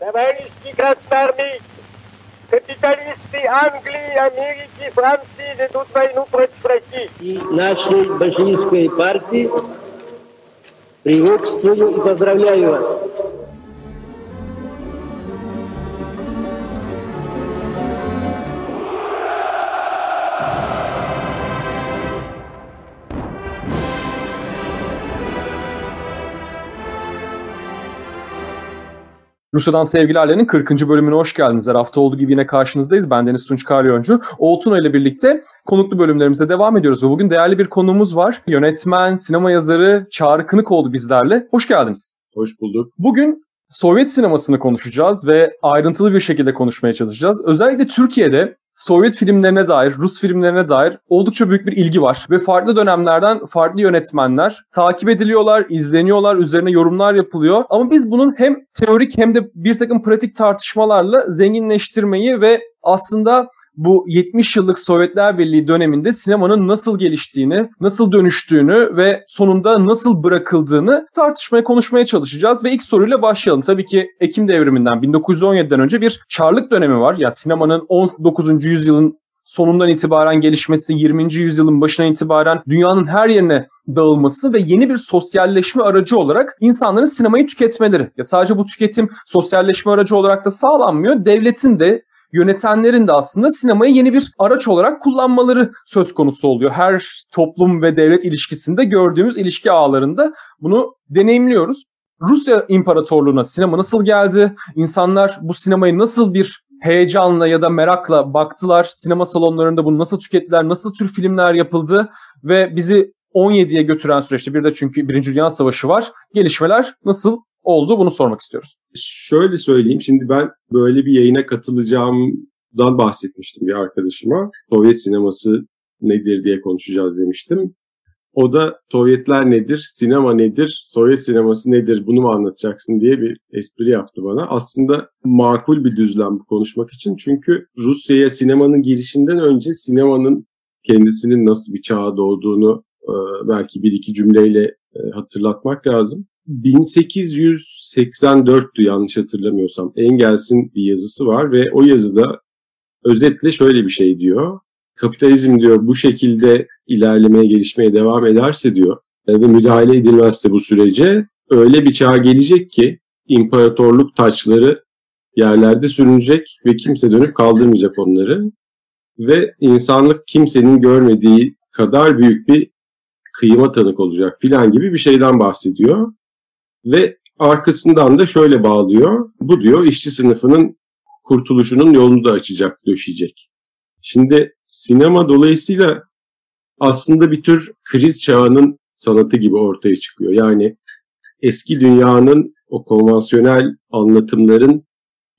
Товарищи красноармейцы, капиталисты Англии, Америки, Франции ведут войну против России. И нашей большевистской партии приветствую и поздравляю вас. Rusya'dan Sevgilerle'nin 40. bölümüne hoş geldiniz. Her hafta olduğu gibi yine karşınızdayız. Ben Deniz Tunç Karyoncu. Oğutuna ile birlikte konuklu bölümlerimize devam ediyoruz. Ve bugün değerli bir konuğumuz var. Yönetmen, sinema yazarı Çağrı Kınık oldu bizlerle. Hoş geldiniz. Hoş bulduk. Bugün Sovyet sinemasını konuşacağız ve ayrıntılı bir şekilde konuşmaya çalışacağız. Özellikle Türkiye'de Sovyet filmlerine dair, Rus filmlerine dair oldukça büyük bir ilgi var. Ve farklı dönemlerden farklı yönetmenler takip ediliyorlar, izleniyorlar, üzerine yorumlar yapılıyor. Ama biz bunun hem teorik hem de bir takım pratik tartışmalarla zenginleştirmeyi ve aslında bu 70 yıllık Sovyetler Birliği döneminde sinemanın nasıl geliştiğini, nasıl dönüştüğünü ve sonunda nasıl bırakıldığını tartışmaya, konuşmaya çalışacağız ve ilk soruyla başlayalım. Tabii ki Ekim devriminden 1917'den önce bir çarlık dönemi var. Ya sinemanın 19. yüzyılın sonundan itibaren gelişmesi, 20. yüzyılın başına itibaren dünyanın her yerine dağılması ve yeni bir sosyalleşme aracı olarak insanların sinemayı tüketmeleri. Ya sadece bu tüketim sosyalleşme aracı olarak da sağlanmıyor. Devletin de yönetenlerin de aslında sinemayı yeni bir araç olarak kullanmaları söz konusu oluyor. Her toplum ve devlet ilişkisinde gördüğümüz ilişki ağlarında bunu deneyimliyoruz. Rusya İmparatorluğu'na sinema nasıl geldi? İnsanlar bu sinemayı nasıl bir heyecanla ya da merakla baktılar? Sinema salonlarında bunu nasıl tükettiler? Nasıl tür filmler yapıldı? Ve bizi 17'ye götüren süreçte bir de çünkü Birinci Dünya Savaşı var. Gelişmeler nasıl oldu bunu sormak istiyoruz. Şöyle söyleyeyim şimdi ben böyle bir yayına katılacağımdan bahsetmiştim bir arkadaşıma. Sovyet sineması nedir diye konuşacağız demiştim. O da Sovyetler nedir, sinema nedir, Sovyet sineması nedir bunu mu anlatacaksın diye bir espri yaptı bana. Aslında makul bir düzlem bu konuşmak için. Çünkü Rusya'ya sinemanın girişinden önce sinemanın kendisinin nasıl bir çağa doğduğunu belki bir iki cümleyle hatırlatmak lazım. 1884'tü yanlış hatırlamıyorsam. Engels'in bir yazısı var ve o yazıda özetle şöyle bir şey diyor. Kapitalizm diyor bu şekilde ilerlemeye, gelişmeye devam ederse diyor ve müdahale edilmezse bu sürece öyle bir çağ gelecek ki imparatorluk taçları yerlerde sürünecek ve kimse dönüp kaldırmayacak onları. Ve insanlık kimsenin görmediği kadar büyük bir kıyıma tanık olacak filan gibi bir şeyden bahsediyor. Ve arkasından da şöyle bağlıyor. Bu diyor işçi sınıfının kurtuluşunun yolunu da açacak, döşeyecek. Şimdi sinema dolayısıyla aslında bir tür kriz çağının sanatı gibi ortaya çıkıyor. Yani eski dünyanın o konvansiyonel anlatımların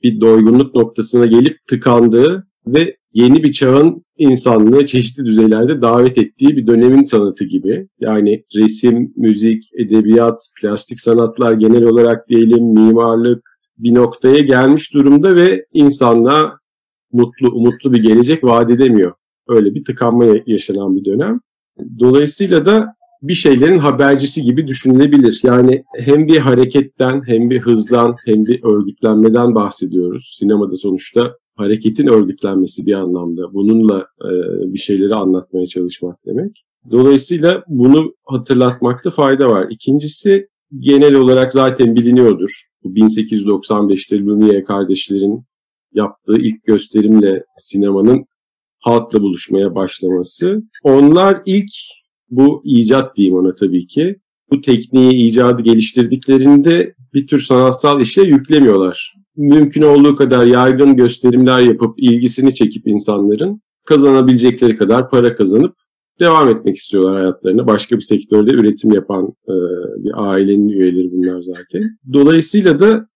bir doygunluk noktasına gelip tıkandığı ve yeni bir çağın insanlığı çeşitli düzeylerde davet ettiği bir dönemin sanatı gibi. Yani resim, müzik, edebiyat, plastik sanatlar genel olarak diyelim mimarlık bir noktaya gelmiş durumda ve insanlığa mutlu, umutlu bir gelecek vaat edemiyor. Öyle bir tıkanma yaşanan bir dönem. Dolayısıyla da bir şeylerin habercisi gibi düşünülebilir. Yani hem bir hareketten, hem bir hızdan, hem bir örgütlenmeden bahsediyoruz. Sinemada sonuçta hareketin örgütlenmesi bir anlamda. Bununla e, bir şeyleri anlatmaya çalışmak demek. Dolayısıyla bunu hatırlatmakta fayda var. İkincisi genel olarak zaten biliniyordur. Bu 1895'te Lumière kardeşlerin yaptığı ilk gösterimle sinemanın halkla buluşmaya başlaması. Onlar ilk bu icat diyeyim ona tabii ki. Bu tekniği, icadı geliştirdiklerinde bir tür sanatsal işe yüklemiyorlar. Mümkün olduğu kadar yaygın gösterimler yapıp ilgisini çekip insanların kazanabilecekleri kadar para kazanıp devam etmek istiyorlar hayatlarını. Başka bir sektörde üretim yapan e, bir ailenin üyeleri bunlar zaten. Dolayısıyla da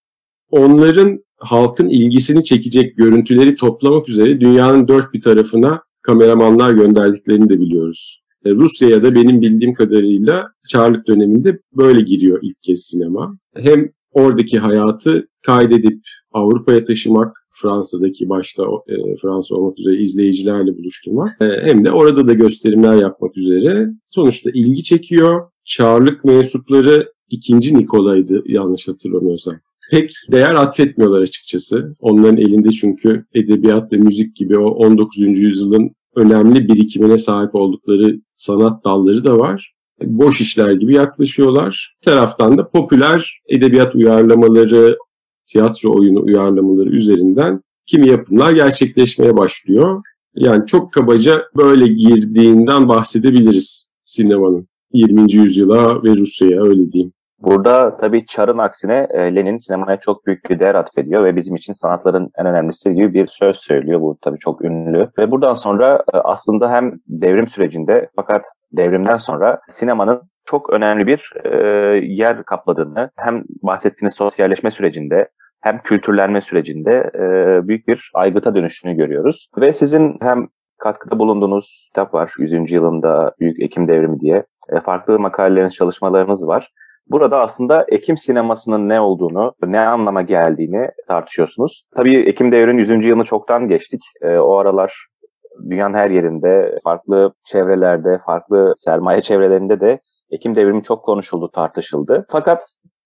onların halkın ilgisini çekecek görüntüleri toplamak üzere dünyanın dört bir tarafına kameramanlar gönderdiklerini de biliyoruz. E, Rusya'ya da benim bildiğim kadarıyla Çarlık döneminde böyle giriyor ilk kez sinema. Hem oradaki hayatı kaydedip Avrupa'ya taşımak, Fransa'daki başta e, Fransa olmak üzere izleyicilerle buluşturmak e, hem de orada da gösterimler yapmak üzere sonuçta ilgi çekiyor. Çarlık mensupları ikinci Nikola'ydı yanlış hatırlamıyorsam. pek değer atfetmiyorlar açıkçası. Onların elinde çünkü edebiyat ve müzik gibi o 19. yüzyılın önemli birikimine sahip oldukları sanat dalları da var. Boş işler gibi yaklaşıyorlar. Bir taraftan da popüler edebiyat uyarlamaları, tiyatro oyunu uyarlamaları üzerinden kimi yapımlar gerçekleşmeye başlıyor. Yani çok kabaca böyle girdiğinden bahsedebiliriz sinemanın 20. yüzyıla ve Rusya'ya öyle diyeyim. Burada tabii Çar'ın aksine e, Lenin sinemaya çok büyük bir değer atfediyor ve bizim için sanatların en önemlisi gibi bir söz söylüyor. Bu tabii çok ünlü. Ve buradan sonra e, aslında hem devrim sürecinde fakat devrimden sonra sinemanın çok önemli bir e, yer kapladığını hem bahsettiğiniz sosyalleşme sürecinde hem kültürlenme sürecinde büyük bir aygıta dönüşünü görüyoruz. Ve sizin hem katkıda bulunduğunuz kitap var 100. yılında Büyük Ekim Devrimi diye. farklı makaleleriniz, çalışmalarınız var. Burada aslında Ekim sinemasının ne olduğunu, ne anlama geldiğini tartışıyorsunuz. Tabii Ekim Devri'nin 100. yılını çoktan geçtik. E, o aralar dünyanın her yerinde, farklı çevrelerde, farklı sermaye çevrelerinde de Ekim devrimi çok konuşuldu, tartışıldı. Fakat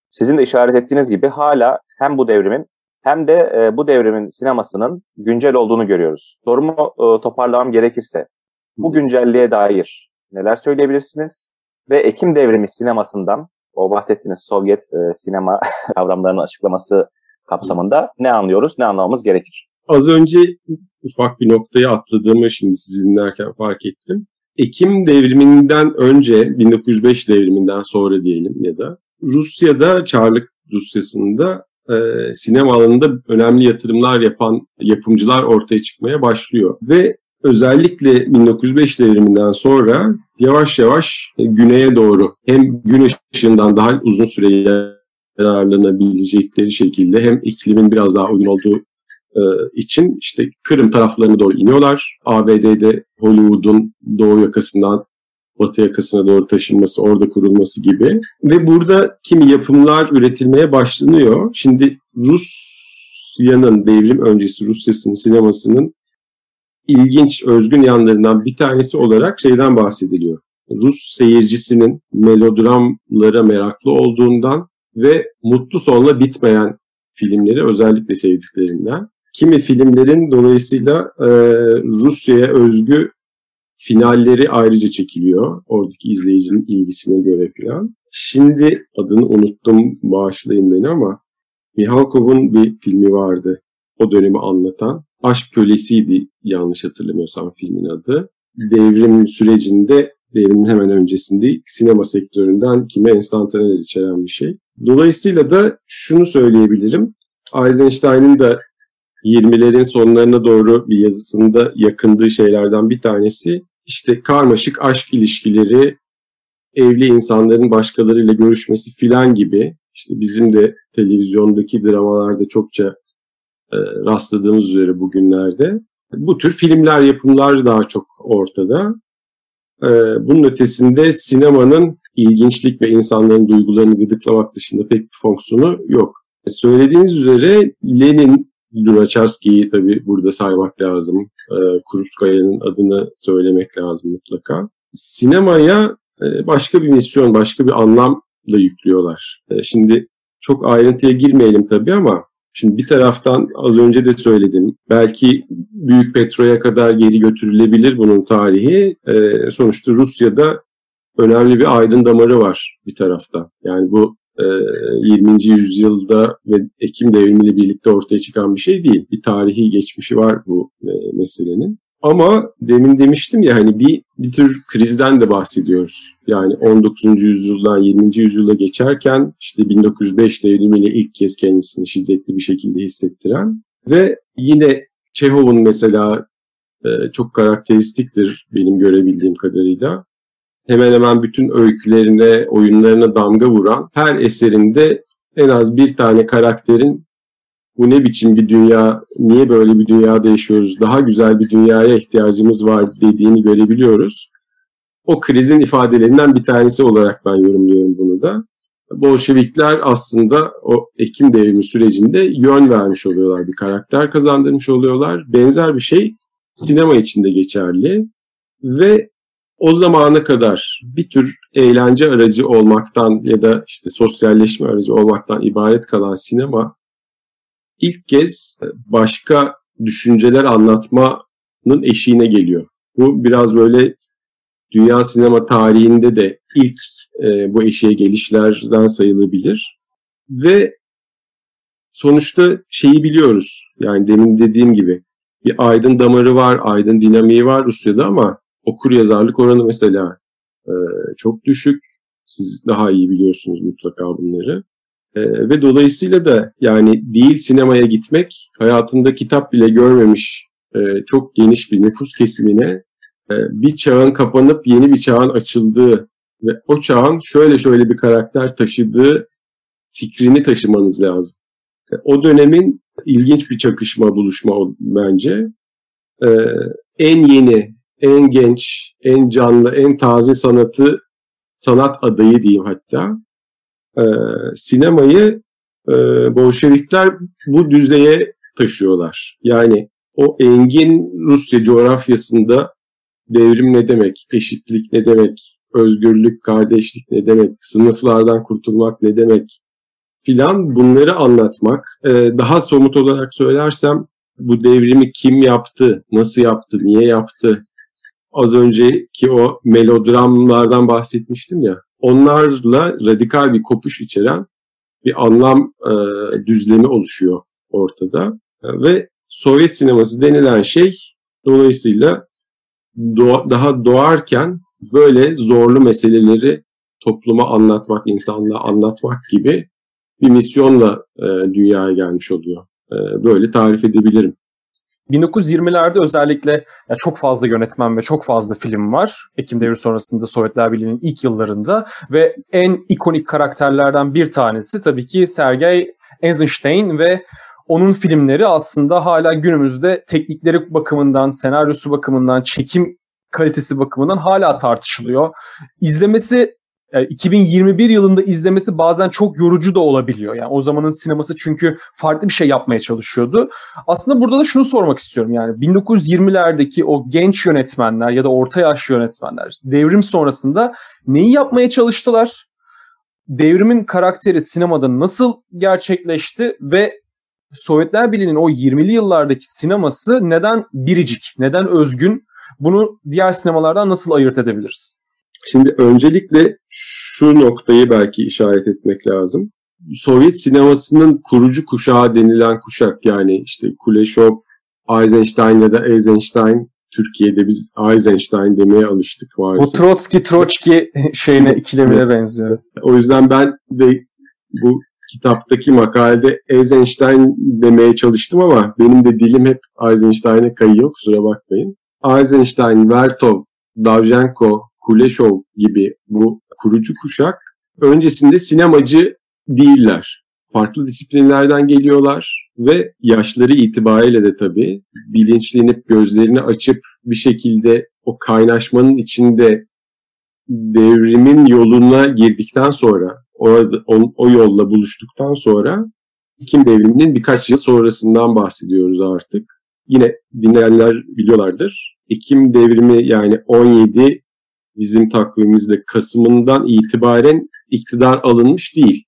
sizin de işaret ettiğiniz gibi hala hem bu devrimin hem de e, bu devrimin sinemasının güncel olduğunu görüyoruz. Sorumu e, toparlamam gerekirse bu güncelliğe dair neler söyleyebilirsiniz? Ve Ekim devrimi sinemasından o bahsettiğiniz Sovyet e, sinema kavramlarının açıklaması kapsamında ne anlıyoruz, ne anlamamız gerekir? Az önce ufak bir noktaya atladığımı şimdi sizi dinlerken fark ettim. Ekim devriminden önce, 1905 devriminden sonra diyelim ya da Rusya'da, Çarlık Rusya'sında e, sinema alanında önemli yatırımlar yapan yapımcılar ortaya çıkmaya başlıyor. Ve özellikle 1905 devriminden sonra yavaş yavaş güneye doğru hem gün ışığından daha uzun süre yararlanabilecekleri şekilde hem iklimin biraz daha uygun olduğu e, için işte Kırım taraflarına doğru iniyorlar. ABD'de Hollywood'un doğu yakasından batı yakasına doğru taşınması, orada kurulması gibi. Ve burada kimi yapımlar üretilmeye başlanıyor. Şimdi Rusya'nın devrim öncesi Rusya'sının sinemasının ilginç, özgün yanlarından bir tanesi olarak şeyden bahsediliyor. Rus seyircisinin melodramlara meraklı olduğundan ve mutlu sonla bitmeyen filmleri özellikle sevdiklerinden. Kimi filmlerin dolayısıyla e, Rusya'ya özgü finalleri ayrıca çekiliyor. Oradaki izleyicinin ilgisine göre falan. Şimdi adını unuttum, bağışlayın beni ama Mihalkov'un bir filmi vardı. O dönemi anlatan. Aşk Kölesiydi yanlış hatırlamıyorsam filmin adı. Devrim sürecinde, devrimin hemen öncesinde sinema sektöründen kime enstantaneler içeren bir şey. Dolayısıyla da şunu söyleyebilirim. Eisenstein'in de 20'lerin sonlarına doğru bir yazısında yakındığı şeylerden bir tanesi işte karmaşık aşk ilişkileri, evli insanların başkalarıyla görüşmesi filan gibi işte bizim de televizyondaki dramalarda çokça rastladığımız üzere bugünlerde. Bu tür filmler, yapımlar daha çok ortada. E, bunun ötesinde sinemanın ilginçlik ve insanların duygularını gıdıklamak dışında pek bir fonksiyonu yok. E, söylediğiniz üzere Lenin, Lunacharsky'yi tabii burada saymak lazım. Kurupskaya'nın adını söylemek lazım mutlaka. Sinemaya başka bir misyon, başka bir anlam da yüklüyorlar. Şimdi çok ayrıntıya girmeyelim tabii ama Şimdi bir taraftan az önce de söyledim. Belki Büyük Petro'ya kadar geri götürülebilir bunun tarihi. E, sonuçta Rusya'da önemli bir aydın damarı var bir tarafta. Yani bu e, 20. yüzyılda ve Ekim devrimiyle birlikte ortaya çıkan bir şey değil. Bir tarihi geçmişi var bu e, meselenin. Ama demin demiştim ya hani bir, bir tür krizden de bahsediyoruz. Yani 19. yüzyıldan 20. yüzyıla geçerken işte 1905 devrimiyle ilk kez kendisini şiddetli bir şekilde hissettiren ve yine Çehov'un mesela e, çok karakteristiktir benim görebildiğim kadarıyla. Hemen hemen bütün öykülerine, oyunlarına damga vuran her eserinde en az bir tane karakterin bu ne biçim bir dünya, niye böyle bir dünyada yaşıyoruz, daha güzel bir dünyaya ihtiyacımız var dediğini görebiliyoruz. O krizin ifadelerinden bir tanesi olarak ben yorumluyorum bunu da. Bolşevikler aslında o Ekim devrimi sürecinde yön vermiş oluyorlar, bir karakter kazandırmış oluyorlar. Benzer bir şey sinema içinde geçerli ve o zamana kadar bir tür eğlence aracı olmaktan ya da işte sosyalleşme aracı olmaktan ibaret kalan sinema ilk kez başka düşünceler anlatmanın eşiğine geliyor. Bu biraz böyle dünya sinema tarihinde de ilk e, bu eşiğe gelişlerden sayılabilir. Ve sonuçta şeyi biliyoruz. Yani demin dediğim gibi bir aydın damarı var, aydın dinamiği var Rusya'da ama okur yazarlık oranı mesela e, çok düşük. Siz daha iyi biliyorsunuz mutlaka bunları. E, ve dolayısıyla da yani değil sinemaya gitmek hayatında kitap bile görmemiş e, çok geniş bir nüfus kesimine e, bir çağın kapanıp yeni bir çağın açıldığı ve o çağın şöyle şöyle bir karakter taşıdığı fikrini taşımanız lazım. E, o dönemin ilginç bir çakışma, buluşma bence. E, en yeni, en genç, en canlı, en taze sanatı, sanat adayı diyeyim hatta. E, sinemayı e, Bolşevikler bu düzeye taşıyorlar. Yani o engin Rusya coğrafyasında devrim ne demek, eşitlik ne demek, özgürlük, kardeşlik ne demek, sınıflardan kurtulmak ne demek filan bunları anlatmak. Ee, daha somut olarak söylersem bu devrimi kim yaptı, nasıl yaptı, niye yaptı? Az önceki o melodramlardan bahsetmiştim ya. Onlarla radikal bir kopuş içeren bir anlam e, düzlemi oluşuyor ortada. Ve Sovyet sineması denilen şey dolayısıyla doğa, daha doğarken böyle zorlu meseleleri topluma anlatmak, insanlığa anlatmak gibi bir misyonla e, dünyaya gelmiş oluyor. E, böyle tarif edebilirim. 1920'lerde özellikle yani çok fazla yönetmen ve çok fazla film var. Ekim devri sonrasında Sovyetler Birliği'nin ilk yıllarında ve en ikonik karakterlerden bir tanesi tabii ki Sergei Eisenstein ve onun filmleri aslında hala günümüzde teknikleri bakımından, senaryosu bakımından, çekim kalitesi bakımından hala tartışılıyor. İzlemesi 2021 yılında izlemesi bazen çok yorucu da olabiliyor. Yani o zamanın sineması çünkü farklı bir şey yapmaya çalışıyordu. Aslında burada da şunu sormak istiyorum yani 1920'lerdeki o genç yönetmenler ya da orta yaş yönetmenler devrim sonrasında neyi yapmaya çalıştılar? Devrimin karakteri sinemada nasıl gerçekleşti ve Sovyetler Birliği'nin o 20'li yıllardaki sineması neden biricik, neden özgün? Bunu diğer sinemalardan nasıl ayırt edebiliriz? Şimdi öncelikle şu noktayı belki işaret etmek lazım. Sovyet sinemasının kurucu kuşağı denilen kuşak yani işte Kuleshov, Eisenstein ya da Eisenstein Türkiye'de biz Eisenstein demeye alıştık var. O Trotsky Troçki şeyine ikilemine benziyor. O yüzden ben de bu kitaptaki makalede Eisenstein demeye çalıştım ama benim de dilim hep Eisenstein'e kayıyor kusura bakmayın. Eisenstein, Vertov, Davjenko, Kuleshov gibi bu kurucu kuşak öncesinde sinemacı değiller. Farklı disiplinlerden geliyorlar ve yaşları itibariyle de tabii bilinçlenip gözlerini açıp bir şekilde o kaynaşmanın içinde devrimin yoluna girdikten sonra orada o, o yolla buluştuktan sonra Ekim devriminin birkaç yıl sonrasından bahsediyoruz artık. Yine dinleyenler biliyorlardır. Ekim devrimi yani 17 bizim takvimimizde Kasım'ından itibaren iktidar alınmış değil.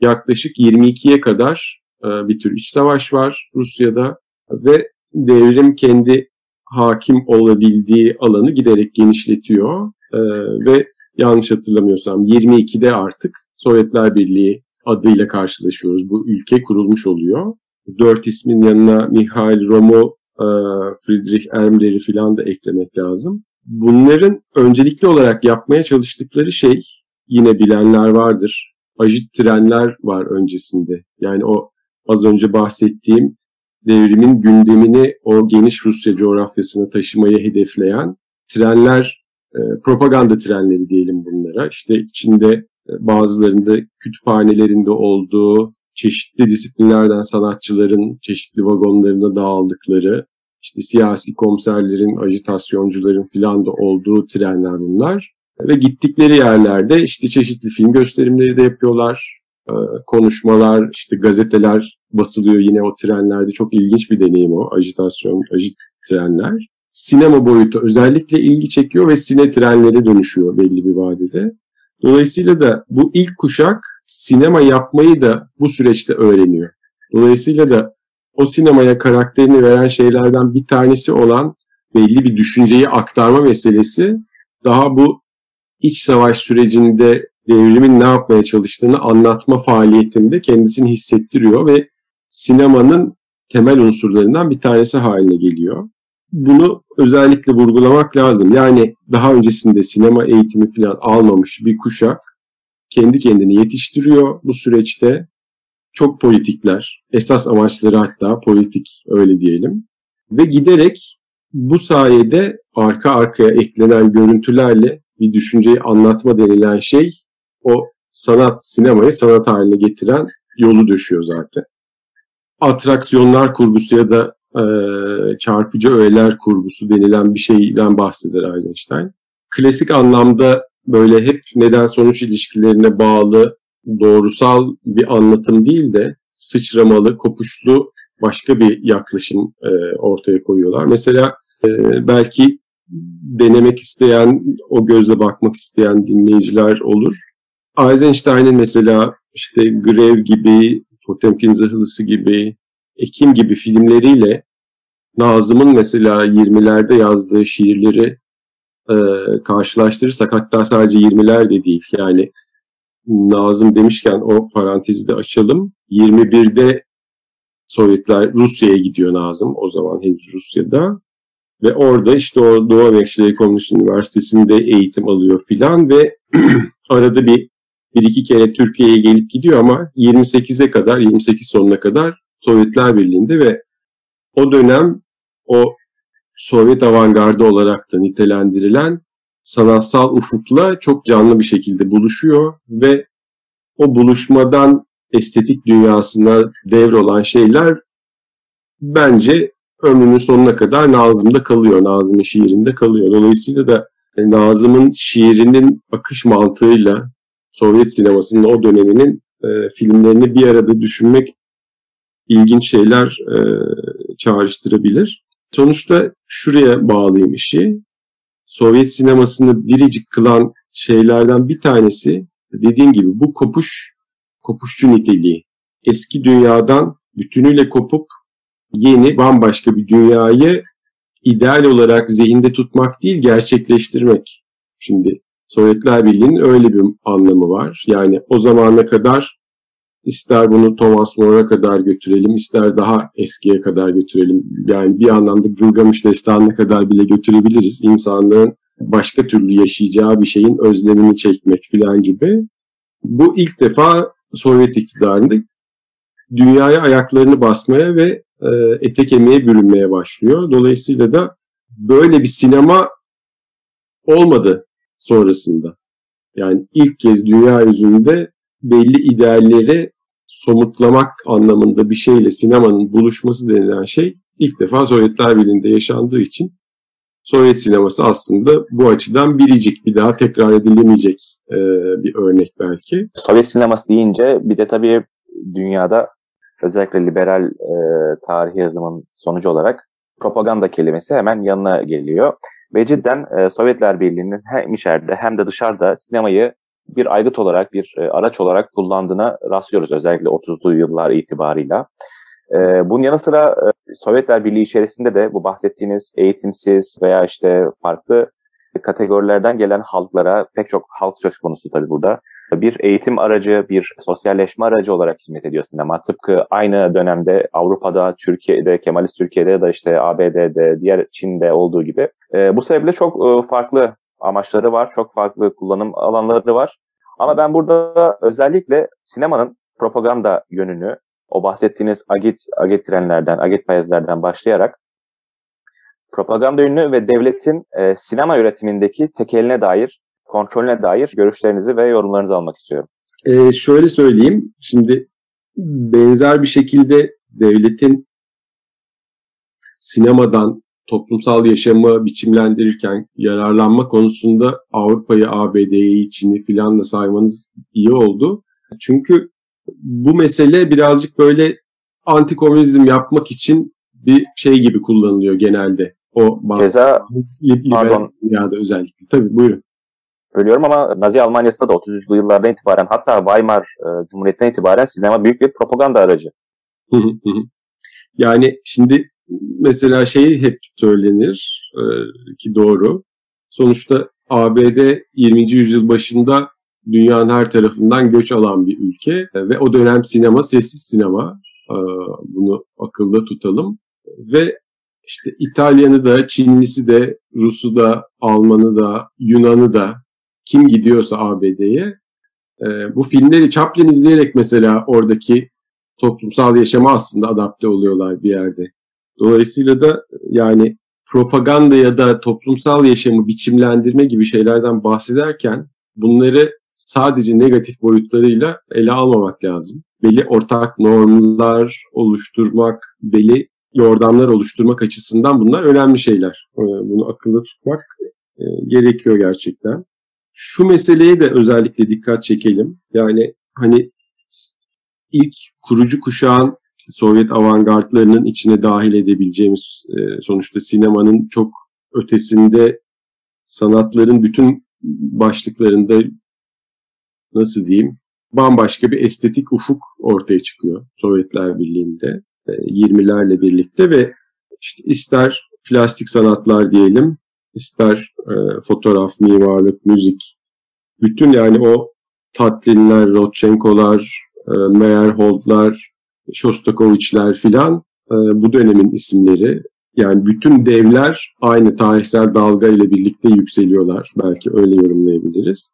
Yaklaşık 22'ye kadar e, bir tür iç savaş var Rusya'da ve devrim kendi hakim olabildiği alanı giderek genişletiyor e, ve yanlış hatırlamıyorsam 22'de artık Sovyetler Birliği adıyla karşılaşıyoruz. Bu ülke kurulmuş oluyor. Dört ismin yanına Mihail Romo, e, Friedrich Ermler'i filan da eklemek lazım. Bunların öncelikli olarak yapmaya çalıştıkları şey yine bilenler vardır. Ajit trenler var öncesinde. Yani o az önce bahsettiğim devrimin gündemini o geniş Rusya coğrafyasına taşımayı hedefleyen trenler, e, propaganda trenleri diyelim bunlara. İşte içinde bazılarında kütüphanelerinde olduğu, çeşitli disiplinlerden sanatçıların çeşitli vagonlarına dağıldıkları, işte siyasi komiserlerin, ajitasyoncuların filan da olduğu trenler bunlar. Ve gittikleri yerlerde işte çeşitli film gösterimleri de yapıyorlar. Ee, konuşmalar, işte gazeteler basılıyor yine o trenlerde. Çok ilginç bir deneyim o, ajitasyon, ajit trenler. sinema boyutu özellikle ilgi çekiyor ve sine trenlere dönüşüyor belli bir vadede. Dolayısıyla da bu ilk kuşak sinema yapmayı da bu süreçte öğreniyor. Dolayısıyla da o sinemaya karakterini veren şeylerden bir tanesi olan belli bir düşünceyi aktarma meselesi daha bu iç savaş sürecinde devrimin ne yapmaya çalıştığını anlatma faaliyetinde kendisini hissettiriyor ve sinemanın temel unsurlarından bir tanesi haline geliyor. Bunu özellikle vurgulamak lazım. Yani daha öncesinde sinema eğitimi falan almamış bir kuşak kendi kendini yetiştiriyor bu süreçte. Çok politikler, esas amaçları hatta politik öyle diyelim. Ve giderek bu sayede arka arkaya eklenen görüntülerle bir düşünceyi anlatma denilen şey o sanat, sinemayı sanat haline getiren yolu döşüyor zaten. Atraksiyonlar kurgusu ya da e, çarpıcı öğeler kurgusu denilen bir şeyden bahseder Eisenstein. Klasik anlamda böyle hep neden sonuç ilişkilerine bağlı doğrusal bir anlatım değil de sıçramalı, kopuşlu başka bir yaklaşım e, ortaya koyuyorlar. Mesela e, belki denemek isteyen, o gözle bakmak isteyen dinleyiciler olur. Eisenstein'in mesela işte Grev gibi, Potemkin Zırhlısı gibi, Ekim gibi filmleriyle Nazım'ın mesela 20'lerde yazdığı şiirleri e, karşılaştırırsak hatta sadece 20'ler de değil yani Nazım demişken o parantezi de açalım. 21'de Sovyetler Rusya'ya gidiyor Nazım o zaman henüz Rusya'da ve orada işte o Doğu Amerika Ekonomisi Üniversitesi'nde eğitim alıyor filan ve arada bir bir iki kere Türkiye'ye gelip gidiyor ama 28'e kadar 28 sonuna kadar Sovyetler Birliği'nde ve o dönem o Sovyet avantgardı olarak da nitelendirilen sanatsal ufukla çok canlı bir şekilde buluşuyor ve o buluşmadan estetik dünyasına devrolan şeyler bence ömrünün sonuna kadar Nazım'da kalıyor, Nazım'ın şiirinde kalıyor. Dolayısıyla da e, Nazım'ın şiirinin akış mantığıyla Sovyet sinemasının o döneminin e, filmlerini bir arada düşünmek ilginç şeyler e, çağrıştırabilir. Sonuçta şuraya bağlayayım işi. Sovyet sinemasını biricik kılan şeylerden bir tanesi dediğim gibi bu kopuş, kopuşçu niteliği. Eski dünyadan bütünüyle kopup yeni bambaşka bir dünyayı ideal olarak zihinde tutmak değil gerçekleştirmek. Şimdi Sovyetler Birliği'nin öyle bir anlamı var. Yani o zamana kadar ister bunu Thomas More'a kadar götürelim, ister daha eskiye kadar götürelim. Yani bir anlamda Gılgamış destanına kadar bile götürebiliriz. İnsanlığın başka türlü yaşayacağı bir şeyin özlemini çekmek falan gibi. Bu ilk defa Sovyet iktidarında dünyaya ayaklarını basmaya ve e, ete kemiğe bürünmeye başlıyor. Dolayısıyla da böyle bir sinema olmadı sonrasında. Yani ilk kez dünya yüzünde belli idealleri somutlamak anlamında bir şeyle sinemanın buluşması denilen şey ilk defa Sovyetler Birliği'nde yaşandığı için Sovyet sineması aslında bu açıdan biricik, bir daha tekrar edilemeyecek e, bir örnek belki. Sovyet sineması deyince bir de tabii dünyada özellikle liberal e, tarih yazımın sonucu olarak propaganda kelimesi hemen yanına geliyor. Ve cidden e, Sovyetler Birliği'nin hem içeride hem de dışarıda sinemayı bir aygıt olarak, bir e, araç olarak kullandığına rastlıyoruz özellikle 30'lu yıllar itibarıyla. E, bunun yanı sıra e, Sovyetler Birliği içerisinde de bu bahsettiğiniz eğitimsiz veya işte farklı kategorilerden gelen halklara pek çok halk söz konusu tabii burada bir eğitim aracı, bir sosyalleşme aracı olarak hizmet ediyor sinema. Tıpkı aynı dönemde Avrupa'da, Türkiye'de, Kemalist Türkiye'de ya da işte ABD'de, diğer Çin'de olduğu gibi. Bu sebeple çok farklı amaçları var, çok farklı kullanım alanları var. Ama ben burada özellikle sinemanın propaganda yönünü, o bahsettiğiniz agit, agit trenlerden, agit payezlerden başlayarak propaganda yönünü ve devletin e, sinema üretimindeki tekeline dair kontrolüne dair görüşlerinizi ve yorumlarınızı almak istiyorum. Ee, şöyle söyleyeyim. Şimdi benzer bir şekilde devletin sinemadan toplumsal yaşamı biçimlendirirken yararlanma konusunda Avrupa'yı, ABD'yi, Çin'i filan da saymanız iyi oldu. Çünkü bu mesele birazcık böyle antikomünizm yapmak için bir şey gibi kullanılıyor genelde. O bazı liberal pardon. dünyada özellikle. Tabii buyurun. Bölüyorum ama Nazi Almanya'sında da 30'lu yıllardan itibaren hatta Weimar e, Cumhuriyeti'nden itibaren sinema büyük bir propaganda aracı. Hı hı hı. Yani şimdi mesela şey hep söylenir e, ki doğru. Sonuçta ABD 20. yüzyıl başında dünyanın her tarafından göç alan bir ülke e, ve o dönem sinema sessiz sinema. E, bunu akılda tutalım. Ve işte İtalyanı da, Çinlisi de, Rusu da, Almanı da, Yunanı da kim gidiyorsa ABD'ye e, bu filmleri Chaplin izleyerek mesela oradaki toplumsal yaşama aslında adapte oluyorlar bir yerde. Dolayısıyla da yani propaganda ya da toplumsal yaşamı biçimlendirme gibi şeylerden bahsederken bunları sadece negatif boyutlarıyla ele almamak lazım. Belli ortak normlar oluşturmak, belli yordamlar oluşturmak açısından bunlar önemli şeyler. Ee, Bunu akılda tutmak e, gerekiyor gerçekten. Şu meseleye de özellikle dikkat çekelim. Yani hani ilk kurucu kuşağın Sovyet avantgardlarının içine dahil edebileceğimiz e, sonuçta sinemanın çok ötesinde sanatların bütün başlıklarında nasıl diyeyim bambaşka bir estetik ufuk ortaya çıkıyor Sovyetler Birliği'nde e, 20'lerle birlikte ve işte ister plastik sanatlar diyelim ister e, fotoğraf, mimarlık, müzik bütün yani o Tatlinler, Rodchenko'lar, e, Meyerhold'lar, Shostakovich'ler filan e, bu dönemin isimleri. Yani bütün devler aynı tarihsel dalga ile birlikte yükseliyorlar. Belki öyle yorumlayabiliriz.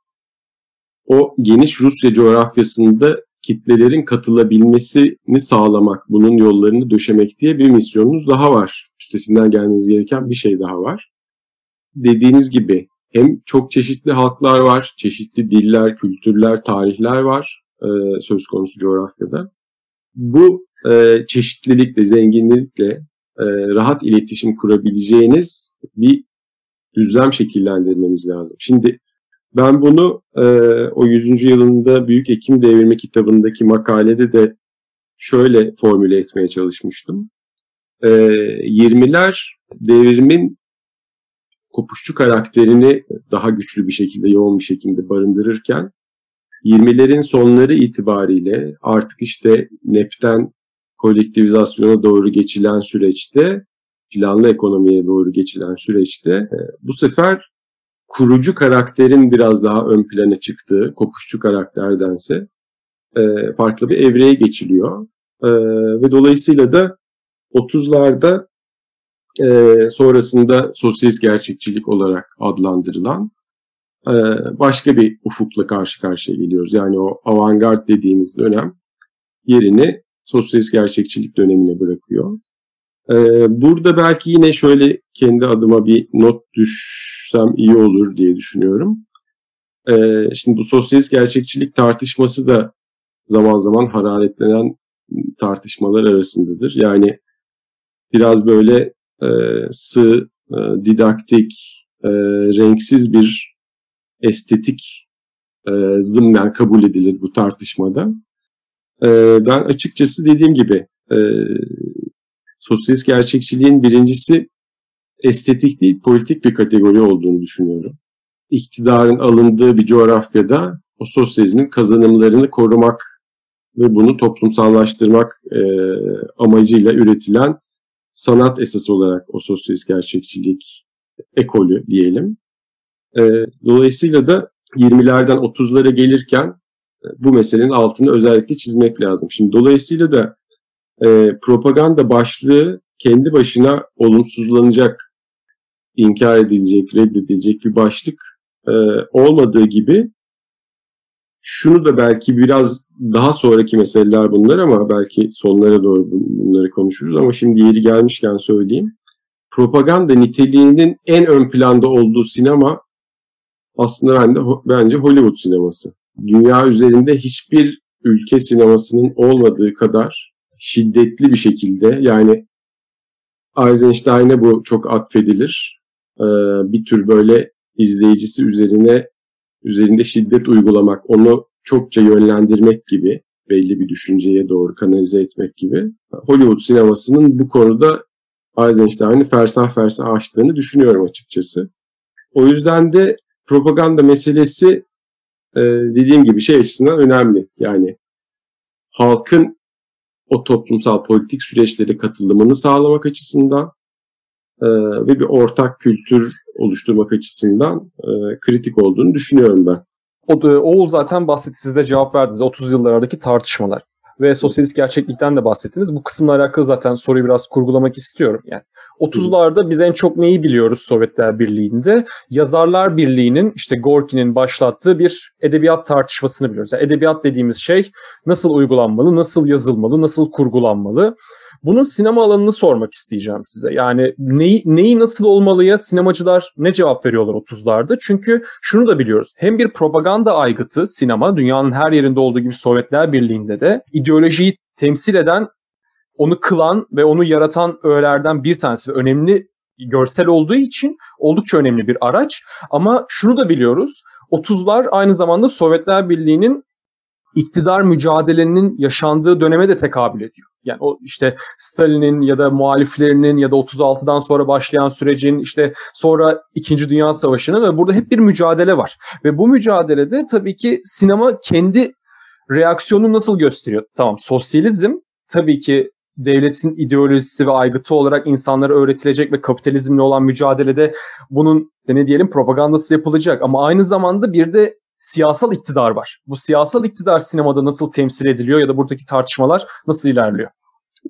O geniş Rusya coğrafyasında kitlelerin katılabilmesini sağlamak, bunun yollarını döşemek diye bir misyonunuz daha var. Üstesinden gelmeniz gereken bir şey daha var. Dediğiniz gibi hem çok çeşitli halklar var, çeşitli diller, kültürler, tarihler var e, söz konusu coğrafyada. Bu e, çeşitlilikle, zenginlikle e, rahat iletişim kurabileceğiniz bir düzlem şekillendirmeniz lazım. Şimdi ben bunu e, o 100. yılında Büyük Ekim Devrimi kitabındaki makalede de şöyle formüle etmeye çalışmıştım. E, 20'ler devrimin kopuşçu karakterini daha güçlü bir şekilde, yoğun bir şekilde barındırırken 20'lerin sonları itibariyle artık işte NEP'ten kolektivizasyona doğru geçilen süreçte, planlı ekonomiye doğru geçilen süreçte e, bu sefer kurucu karakterin biraz daha ön plana çıktığı, kopuşçu karakterdense e, farklı bir evreye geçiliyor. E, ve dolayısıyla da 30'larda sonrasında sosyalist gerçekçilik olarak adlandırılan başka bir ufukla karşı karşıya geliyoruz. Yani o avantgard dediğimiz dönem yerini sosyalist gerçekçilik dönemine bırakıyor. Burada belki yine şöyle kendi adıma bir not düşsem iyi olur diye düşünüyorum. Şimdi bu sosyalist gerçekçilik tartışması da zaman zaman hararetlenen tartışmalar arasındadır. Yani biraz böyle sığ, didaktik, renksiz bir estetik zımnen kabul edilir bu tartışmada. Ben açıkçası dediğim gibi sosyalist gerçekçiliğin birincisi estetik değil politik bir kategori olduğunu düşünüyorum. İktidarın alındığı bir coğrafyada o sosyalizmin kazanımlarını korumak ve bunu toplumsallaştırmak e, amacıyla üretilen sanat esas olarak o sosyalist gerçekçilik ekolü diyelim. E, dolayısıyla da 20'lerden 30'lara gelirken e, bu meselenin altını özellikle çizmek lazım. Şimdi dolayısıyla da e, propaganda başlığı kendi başına olumsuzlanacak, inkar edilecek, reddedilecek bir başlık e, olmadığı gibi şunu da belki biraz daha sonraki meseleler bunlar ama belki sonlara doğru bunları konuşuruz ama şimdi yeri gelmişken söyleyeyim. Propaganda niteliğinin en ön planda olduğu sinema aslında bence, bence Hollywood sineması. Dünya üzerinde hiçbir ülke sinemasının olmadığı kadar şiddetli bir şekilde yani Eisenstein'e bu çok atfedilir. Ee, bir tür böyle izleyicisi üzerine üzerinde şiddet uygulamak, onu çokça yönlendirmek gibi belli bir düşünceye doğru kanalize etmek gibi. Hollywood sinemasının bu konuda Eisenstein'i fersah fersah açtığını düşünüyorum açıkçası. O yüzden de propaganda meselesi e, dediğim gibi şey açısından önemli. Yani halkın o toplumsal politik süreçlere katılımını sağlamak açısından e, ve bir ortak kültür oluşturmak açısından e, kritik olduğunu düşünüyorum ben. O, Oğul zaten bahsetti, siz de cevap verdiniz. 30 yıllardaki tartışmalar ve sosyalist gerçeklikten de bahsettiniz. Bu kısımla alakalı zaten soruyu biraz kurgulamak istiyorum. Yani 30'larda biz en çok neyi biliyoruz Sovyetler Birliği'nde? Yazarlar Birliği'nin işte Gorki'nin başlattığı bir edebiyat tartışmasını biliyoruz. Yani edebiyat dediğimiz şey nasıl uygulanmalı, nasıl yazılmalı, nasıl kurgulanmalı? Bunun sinema alanını sormak isteyeceğim size. Yani neyi, neyi nasıl olmalıya sinemacılar ne cevap veriyorlar 30'larda? Çünkü şunu da biliyoruz. Hem bir propaganda aygıtı sinema, dünyanın her yerinde olduğu gibi Sovyetler Birliği'nde de ideolojiyi temsil eden, onu kılan ve onu yaratan öğelerden bir tanesi ve önemli görsel olduğu için oldukça önemli bir araç. Ama şunu da biliyoruz. 30'lar aynı zamanda Sovyetler Birliği'nin iktidar mücadelenin yaşandığı döneme de tekabül ediyor. Yani o işte Stalin'in ya da muhaliflerinin ya da 36'dan sonra başlayan sürecin işte sonra 2. Dünya Savaşı'nın ve burada hep bir mücadele var. Ve bu mücadelede tabii ki sinema kendi reaksiyonu nasıl gösteriyor? Tamam sosyalizm tabii ki devletin ideolojisi ve aygıtı olarak insanlara öğretilecek ve kapitalizmle olan mücadelede bunun ne diyelim propagandası yapılacak ama aynı zamanda bir de siyasal iktidar var. Bu siyasal iktidar sinemada nasıl temsil ediliyor ya da buradaki tartışmalar nasıl ilerliyor?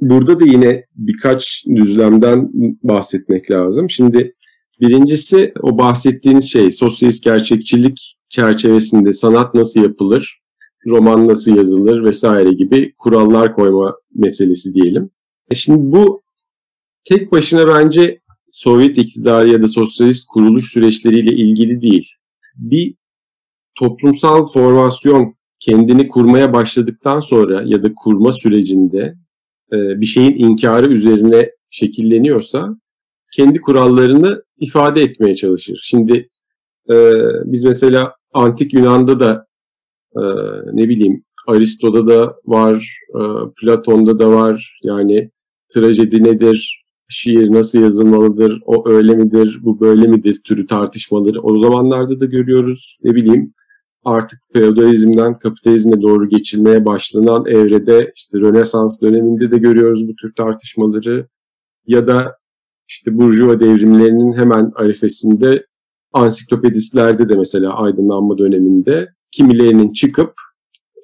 Burada da yine birkaç düzlemden bahsetmek lazım. Şimdi birincisi o bahsettiğiniz şey sosyalist gerçekçilik çerçevesinde sanat nasıl yapılır, roman nasıl yazılır vesaire gibi kurallar koyma meselesi diyelim. E şimdi bu tek başına bence Sovyet iktidarı ya da sosyalist kuruluş süreçleriyle ilgili değil. Bir toplumsal formasyon kendini kurmaya başladıktan sonra ya da kurma sürecinde e, bir şeyin inkarı üzerine şekilleniyorsa kendi kurallarını ifade etmeye çalışır. Şimdi e, biz mesela antik Yunan'da da e, ne bileyim Aristo'da da var, Platon'da da var. Yani trajedi nedir, şiir nasıl yazılmalıdır, o öyle midir, bu böyle midir türü tartışmaları o zamanlarda da görüyoruz. Ne bileyim artık feodalizmden kapitalizme doğru geçilmeye başlanan evrede işte Rönesans döneminde de görüyoruz bu tür tartışmaları ya da işte Burjuva devrimlerinin hemen arifesinde ansiklopedistlerde de mesela aydınlanma döneminde kimilerinin çıkıp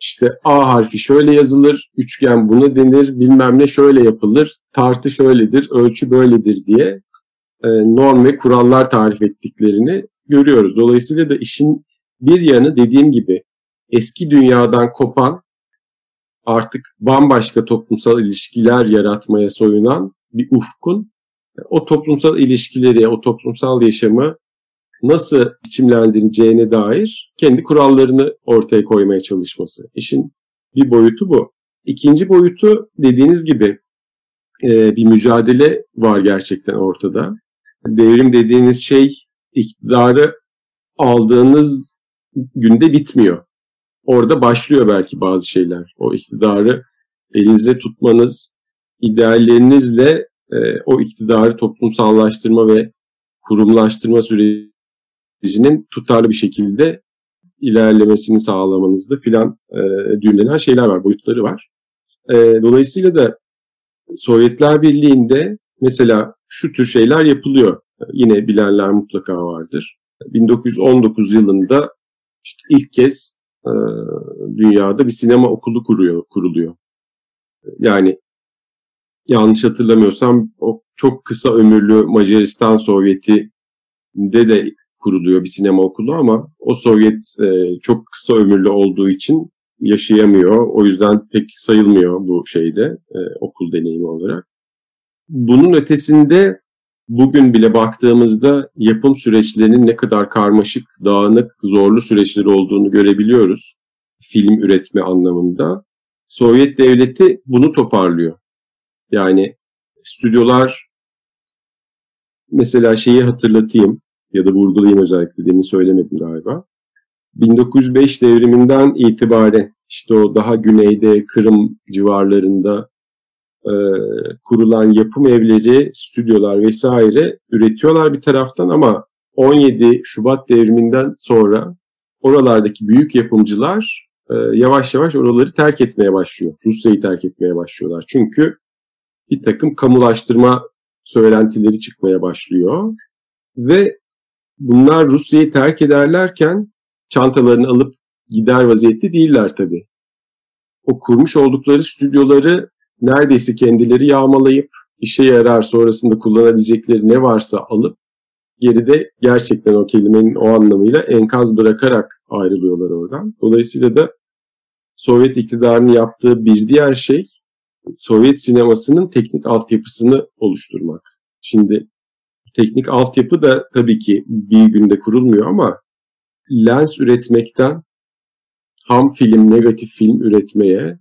işte A harfi şöyle yazılır, üçgen buna denir, bilmem ne şöyle yapılır, tartı şöyledir, ölçü böyledir diye e, norm ve kurallar tarif ettiklerini görüyoruz. Dolayısıyla da işin bir yanı dediğim gibi eski dünyadan kopan artık bambaşka toplumsal ilişkiler yaratmaya soyunan bir ufkun o toplumsal ilişkileri, o toplumsal yaşamı nasıl biçimlendireceğine dair kendi kurallarını ortaya koymaya çalışması. İşin bir boyutu bu. İkinci boyutu dediğiniz gibi e, bir mücadele var gerçekten ortada. Devrim dediğiniz şey iktidarı aldığınız günde bitmiyor. Orada başlıyor belki bazı şeyler. O iktidarı elinizde tutmanız, ideallerinizle e, o iktidarı toplumsallaştırma ve kurumlaştırma sürecinin tutarlı bir şekilde ilerlemesini sağlamanızda filan e, düğümlenen şeyler var, boyutları var. E, dolayısıyla da Sovyetler Birliği'nde mesela şu tür şeyler yapılıyor. Yine bilenler mutlaka vardır. 1919 yılında işte ilk kez e, dünyada bir sinema okulu kuruyor, kuruluyor. Yani yanlış hatırlamıyorsam o çok kısa ömürlü Macaristan Sovyeti'nde de kuruluyor bir sinema okulu ama o Sovyet e, çok kısa ömürlü olduğu için yaşayamıyor. O yüzden pek sayılmıyor bu şeyde e, okul deneyimi olarak. Bunun ötesinde bugün bile baktığımızda yapım süreçlerinin ne kadar karmaşık, dağınık, zorlu süreçleri olduğunu görebiliyoruz. Film üretme anlamında. Sovyet devleti bunu toparlıyor. Yani stüdyolar mesela şeyi hatırlatayım ya da vurgulayayım özellikle demin söylemedim galiba. 1905 devriminden itibaren işte o daha güneyde Kırım civarlarında e, kurulan yapım evleri, stüdyolar vesaire üretiyorlar bir taraftan ama 17 Şubat devriminden sonra oralardaki büyük yapımcılar e, yavaş yavaş oraları terk etmeye başlıyor. Rusya'yı terk etmeye başlıyorlar. Çünkü bir takım kamulaştırma söylentileri çıkmaya başlıyor. Ve bunlar Rusya'yı terk ederlerken çantalarını alıp gider vaziyette değiller tabii. O kurmuş oldukları stüdyoları neredeyse kendileri yağmalayıp işe yarar sonrasında kullanabilecekleri ne varsa alıp geride gerçekten o kelimenin o anlamıyla enkaz bırakarak ayrılıyorlar oradan. Dolayısıyla da Sovyet iktidarının yaptığı bir diğer şey Sovyet sinemasının teknik altyapısını oluşturmak. Şimdi teknik altyapı da tabii ki bir günde kurulmuyor ama lens üretmekten ham film, negatif film üretmeye,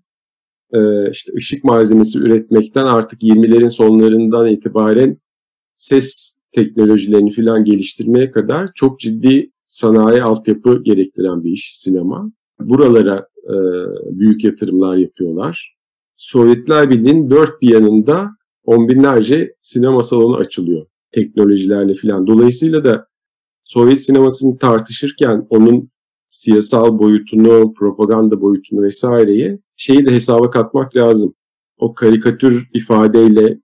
e, işte ışık malzemesi üretmekten artık 20'lerin sonlarından itibaren ses teknolojilerini filan geliştirmeye kadar çok ciddi sanayi altyapı gerektiren bir iş sinema. Buralara e, büyük yatırımlar yapıyorlar. Sovyetler Birliği'nin dört bir yanında on binlerce sinema salonu açılıyor teknolojilerle filan. Dolayısıyla da Sovyet sinemasını tartışırken onun siyasal boyutunu, propaganda boyutunu vesaireyi şeyi de hesaba katmak lazım. O karikatür ifadeyle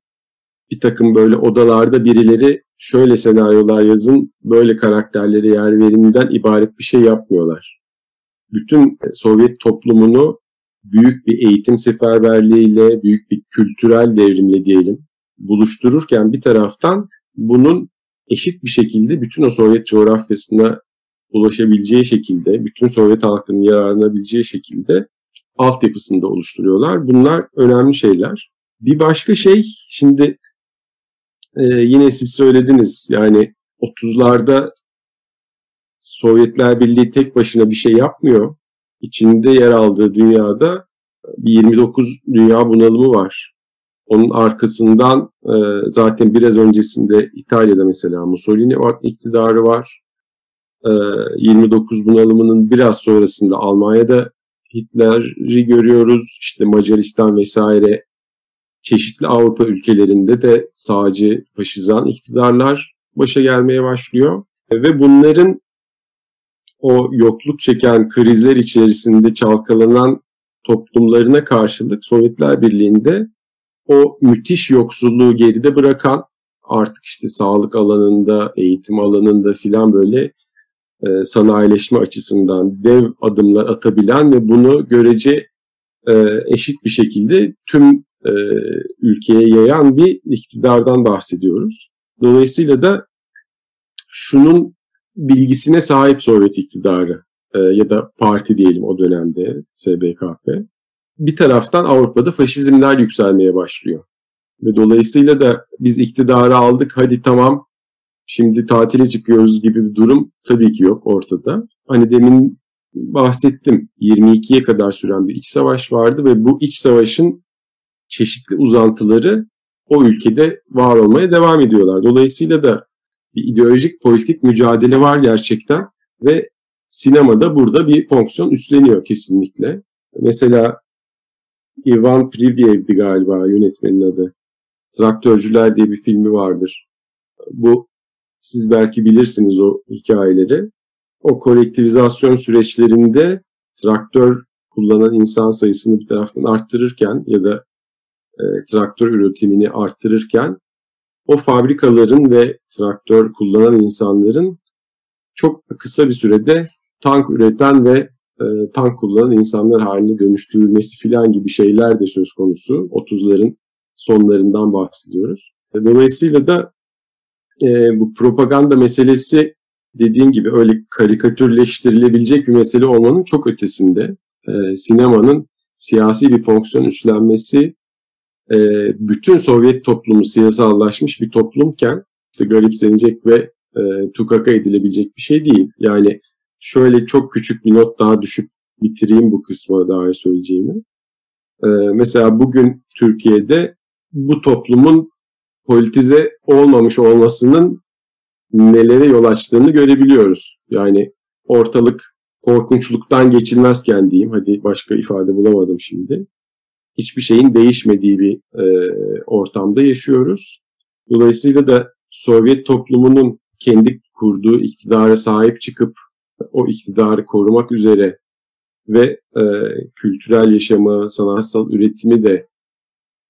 bir takım böyle odalarda birileri şöyle senaryolar yazın, böyle karakterlere yer verinden ibaret bir şey yapmıyorlar. Bütün Sovyet toplumunu büyük bir eğitim seferberliğiyle, büyük bir kültürel devrimle diyelim buluştururken bir taraftan bunun eşit bir şekilde bütün o Sovyet coğrafyasına ulaşabileceği şekilde, bütün Sovyet halkının yararlanabileceği şekilde altyapısını da oluşturuyorlar. Bunlar önemli şeyler. Bir başka şey, şimdi e, yine siz söylediniz yani 30'larda Sovyetler Birliği tek başına bir şey yapmıyor. İçinde yer aldığı dünyada bir 29 dünya bunalımı var. Onun arkasından e, zaten biraz öncesinde İtalya'da mesela Mussolini iktidarı var. E, 29 bunalımının biraz sonrasında Almanya'da Hitler'i görüyoruz. İşte Macaristan vesaire çeşitli Avrupa ülkelerinde de sağcı, faşizan iktidarlar başa gelmeye başlıyor. Ve bunların o yokluk çeken krizler içerisinde çalkalanan toplumlarına karşılık Sovyetler Birliği'nde o müthiş yoksulluğu geride bırakan artık işte sağlık alanında, eğitim alanında filan böyle e, sanayileşme açısından dev adımlar atabilen ve bunu görece e, eşit bir şekilde tüm e, ülkeye yayan bir iktidardan bahsediyoruz. Dolayısıyla da şunun bilgisine sahip Sovyet iktidarı e, ya da parti diyelim o dönemde SBKP bir taraftan Avrupa'da faşizmler yükselmeye başlıyor. Ve dolayısıyla da biz iktidarı aldık hadi tamam şimdi tatile çıkıyoruz gibi bir durum tabii ki yok ortada. Hani demin bahsettim 22'ye kadar süren bir iç savaş vardı ve bu iç savaşın çeşitli uzantıları o ülkede var olmaya devam ediyorlar. Dolayısıyla da bir ideolojik politik mücadele var gerçekten ve sinemada burada bir fonksiyon üstleniyor kesinlikle. Mesela Ivan Privyev'di galiba yönetmenin adı. Traktörcüler diye bir filmi vardır. Bu siz belki bilirsiniz o hikayeleri. O kolektivizasyon süreçlerinde traktör kullanan insan sayısını bir taraftan arttırırken ya da e, traktör üretimini arttırırken o fabrikaların ve traktör kullanan insanların çok kısa bir sürede tank üreten ve e, tank kullanan insanlar haline dönüştürülmesi filan gibi şeyler de söz konusu. 30'ların sonlarından bahsediyoruz. Dolayısıyla da e, bu propaganda meselesi dediğim gibi öyle karikatürleştirilebilecek bir mesele olmanın çok ötesinde. E, sinemanın siyasi bir fonksiyon üstlenmesi e, bütün Sovyet toplumu siyasallaşmış bir toplumken işte garipsenecek ve e, tukaka edilebilecek bir şey değil. Yani şöyle çok küçük bir not daha düşüp bitireyim bu kısmı daha söyleyeceğimi. Ee, mesela bugün Türkiye'de bu toplumun politize olmamış olmasının nelere yol açtığını görebiliyoruz. Yani ortalık korkunçluktan geçilmezken diyeyim. Hadi başka ifade bulamadım şimdi. hiçbir şeyin değişmediği bir e, ortamda yaşıyoruz. Dolayısıyla da Sovyet toplumunun kendi kurduğu iktidara sahip çıkıp o iktidarı korumak üzere ve e, kültürel yaşamı, sanatsal üretimi de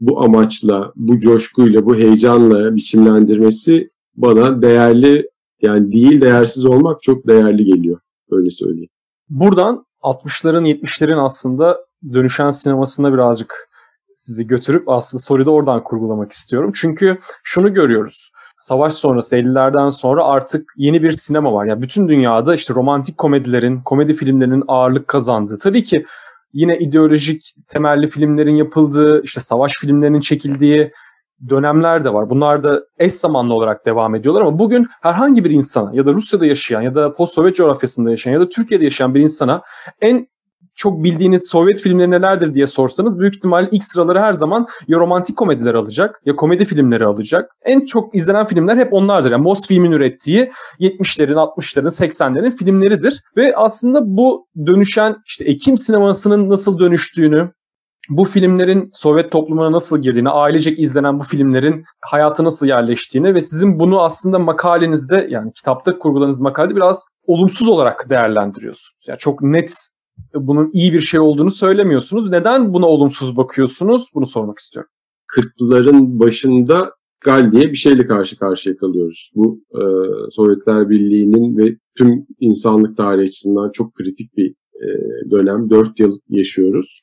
bu amaçla, bu coşkuyla, bu heyecanla biçimlendirmesi bana değerli yani değil değersiz olmak çok değerli geliyor. Öyle söyleyeyim. Buradan 60'ların 70'lerin aslında dönüşen sinemasına birazcık sizi götürüp aslında soruyu da oradan kurgulamak istiyorum. Çünkü şunu görüyoruz. Savaş sonrası 50'lerden sonra artık yeni bir sinema var. Yani bütün dünyada işte romantik komedilerin, komedi filmlerinin ağırlık kazandığı. Tabii ki yine ideolojik temelli filmlerin yapıldığı, işte savaş filmlerinin çekildiği dönemler de var. Bunlar da eş zamanlı olarak devam ediyorlar ama bugün herhangi bir insana ya da Rusya'da yaşayan ya da post-Sovyet coğrafyasında yaşayan ya da Türkiye'de yaşayan bir insana en çok bildiğiniz Sovyet filmleri nelerdir diye sorsanız büyük ihtimal ilk sıraları her zaman ya romantik komediler alacak ya komedi filmleri alacak. En çok izlenen filmler hep onlardır. Yani Mosfilm'in ürettiği 70'lerin, 60'ların, 80'lerin filmleridir. Ve aslında bu dönüşen işte Ekim sinemasının nasıl dönüştüğünü, bu filmlerin Sovyet toplumuna nasıl girdiğini, ailecek izlenen bu filmlerin hayatı nasıl yerleştiğini ve sizin bunu aslında makalenizde yani kitapta kurguladığınız makalede biraz olumsuz olarak değerlendiriyorsunuz. Yani çok net bunun iyi bir şey olduğunu söylemiyorsunuz. Neden buna olumsuz bakıyorsunuz? Bunu sormak istiyorum. 40'ların başında Gal diye bir şeyle karşı karşıya kalıyoruz. Bu e, Sovyetler Birliği'nin ve tüm insanlık tarihi açısından çok kritik bir e, dönem. 4 yıl yaşıyoruz.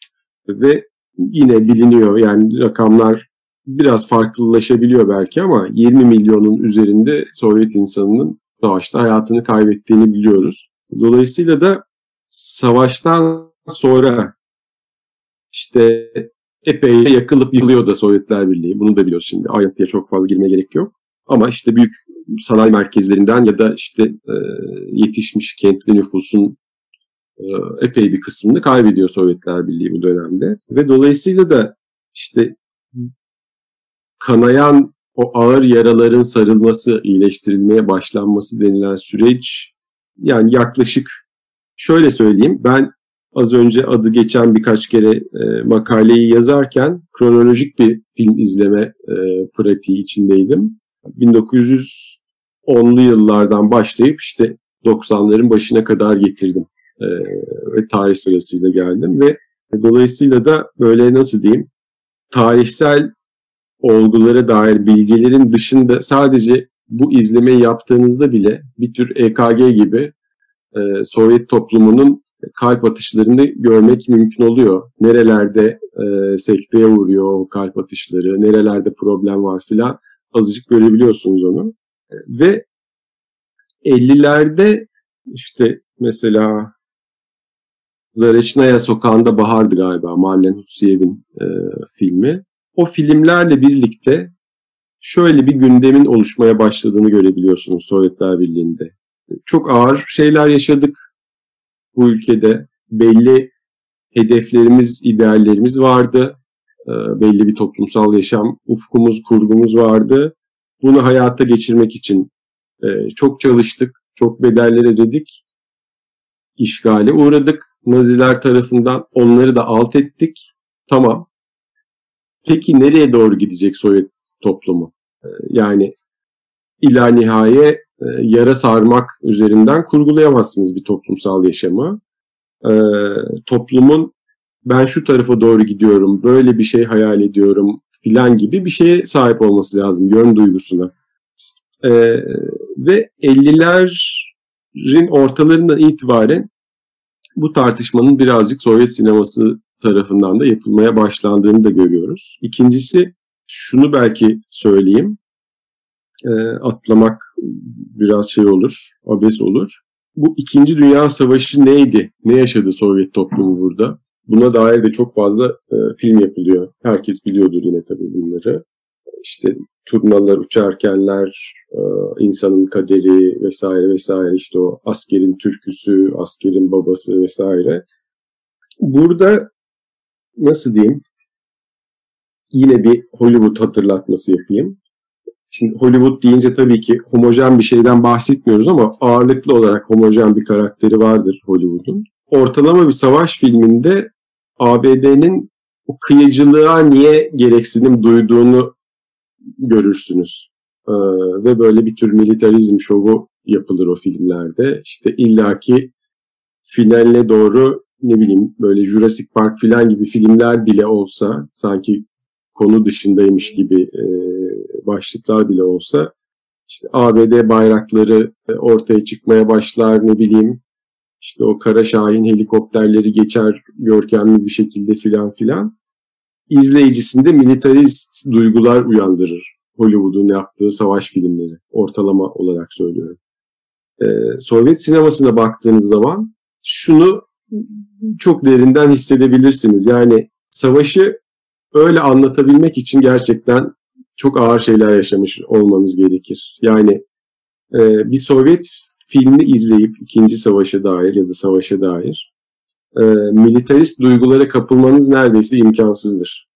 Ve yine biliniyor yani rakamlar biraz farklılaşabiliyor belki ama 20 milyonun üzerinde Sovyet insanının savaşta hayatını kaybettiğini biliyoruz. Dolayısıyla da savaştan sonra işte epey yakılıp yıkılıyor da Sovyetler Birliği. Bunu da biliyoruz şimdi. Ayrıntıya çok fazla girmeye gerek yok. Ama işte büyük sanayi merkezlerinden ya da işte e, yetişmiş kentli nüfusun e, epey bir kısmını kaybediyor Sovyetler Birliği bu dönemde. Ve dolayısıyla da işte kanayan o ağır yaraların sarılması, iyileştirilmeye başlanması denilen süreç yani yaklaşık şöyle söyleyeyim ben az önce adı geçen birkaç kere e, makaleyi yazarken kronolojik bir film izleme e, pratiği içindeydim. 1910'lu yıllardan başlayıp işte 90'ların başına kadar getirdim e, ve tarih sırasıyla geldim ve dolayısıyla da böyle nasıl diyeyim tarihsel olgulara dair bilgilerin dışında sadece bu izlemeyi yaptığınızda bile bir tür EKG gibi e, Sovyet toplumunun kalp atışlarını görmek mümkün oluyor. Nerelerde e, sekteye vuruyor o kalp atışları, nerelerde problem var filan azıcık görebiliyorsunuz onu. Ve 50'lerde işte mesela Zareçnaya Sokağı'nda Bahar'dı galiba Marlen Hutsiyev'in e, filmi. O filmlerle birlikte şöyle bir gündemin oluşmaya başladığını görebiliyorsunuz Sovyetler Birliği'nde. Çok ağır şeyler yaşadık bu ülkede. Belli hedeflerimiz, ideallerimiz vardı. E, belli bir toplumsal yaşam ufkumuz, kurgumuz vardı. Bunu hayata geçirmek için e, çok çalıştık, çok bedeller ödedik. İşgale uğradık Naziler tarafından onları da alt ettik. Tamam. Peki nereye doğru gidecek Sovyet toplumu? Ee, yani ila nihaye e, yara sarmak üzerinden kurgulayamazsınız bir toplumsal yaşamı. Ee, toplumun ben şu tarafa doğru gidiyorum, böyle bir şey hayal ediyorum filan gibi bir şeye sahip olması lazım, yön duygusuna. Ee, ve 50'lerin ortalarından itibaren bu tartışmanın birazcık Sovyet sineması tarafından da yapılmaya başlandığını da görüyoruz. İkincisi şunu belki söyleyeyim. E, atlamak biraz şey olur, abes olur. Bu İkinci Dünya Savaşı neydi? Ne yaşadı Sovyet toplumu burada? Buna dair de çok fazla e, film yapılıyor. Herkes biliyordur yine tabii bunları. İşte turnalar, uçarkenler, e, insanın kaderi vesaire vesaire işte o askerin türküsü, askerin babası vesaire. Burada nasıl diyeyim yine bir Hollywood hatırlatması yapayım. Şimdi Hollywood deyince tabii ki homojen bir şeyden bahsetmiyoruz ama ağırlıklı olarak homojen bir karakteri vardır Hollywood'un. Ortalama bir savaş filminde ABD'nin o kıyıcılığa niye gereksinim duyduğunu görürsünüz. Ee, ve böyle bir tür militarizm şovu yapılır o filmlerde. İşte illaki finaline doğru ne bileyim böyle Jurassic Park filan gibi filmler bile olsa sanki konu dışındaymış gibi e, başlıklar bile olsa işte ABD bayrakları e, ortaya çıkmaya başlar ne bileyim işte o Kara Şahin helikopterleri geçer görkemli bir şekilde filan filan izleyicisinde militarist duygular uyandırır. Hollywood'un yaptığı savaş filmleri ortalama olarak söylüyorum. Ee, Sovyet sinemasına baktığınız zaman şunu çok derinden hissedebilirsiniz. Yani savaşı öyle anlatabilmek için gerçekten çok ağır şeyler yaşamış olmanız gerekir. Yani e, bir Sovyet filmi izleyip ikinci savaşa dair ya da savaşa dair e, militarist duygulara kapılmanız neredeyse imkansızdır.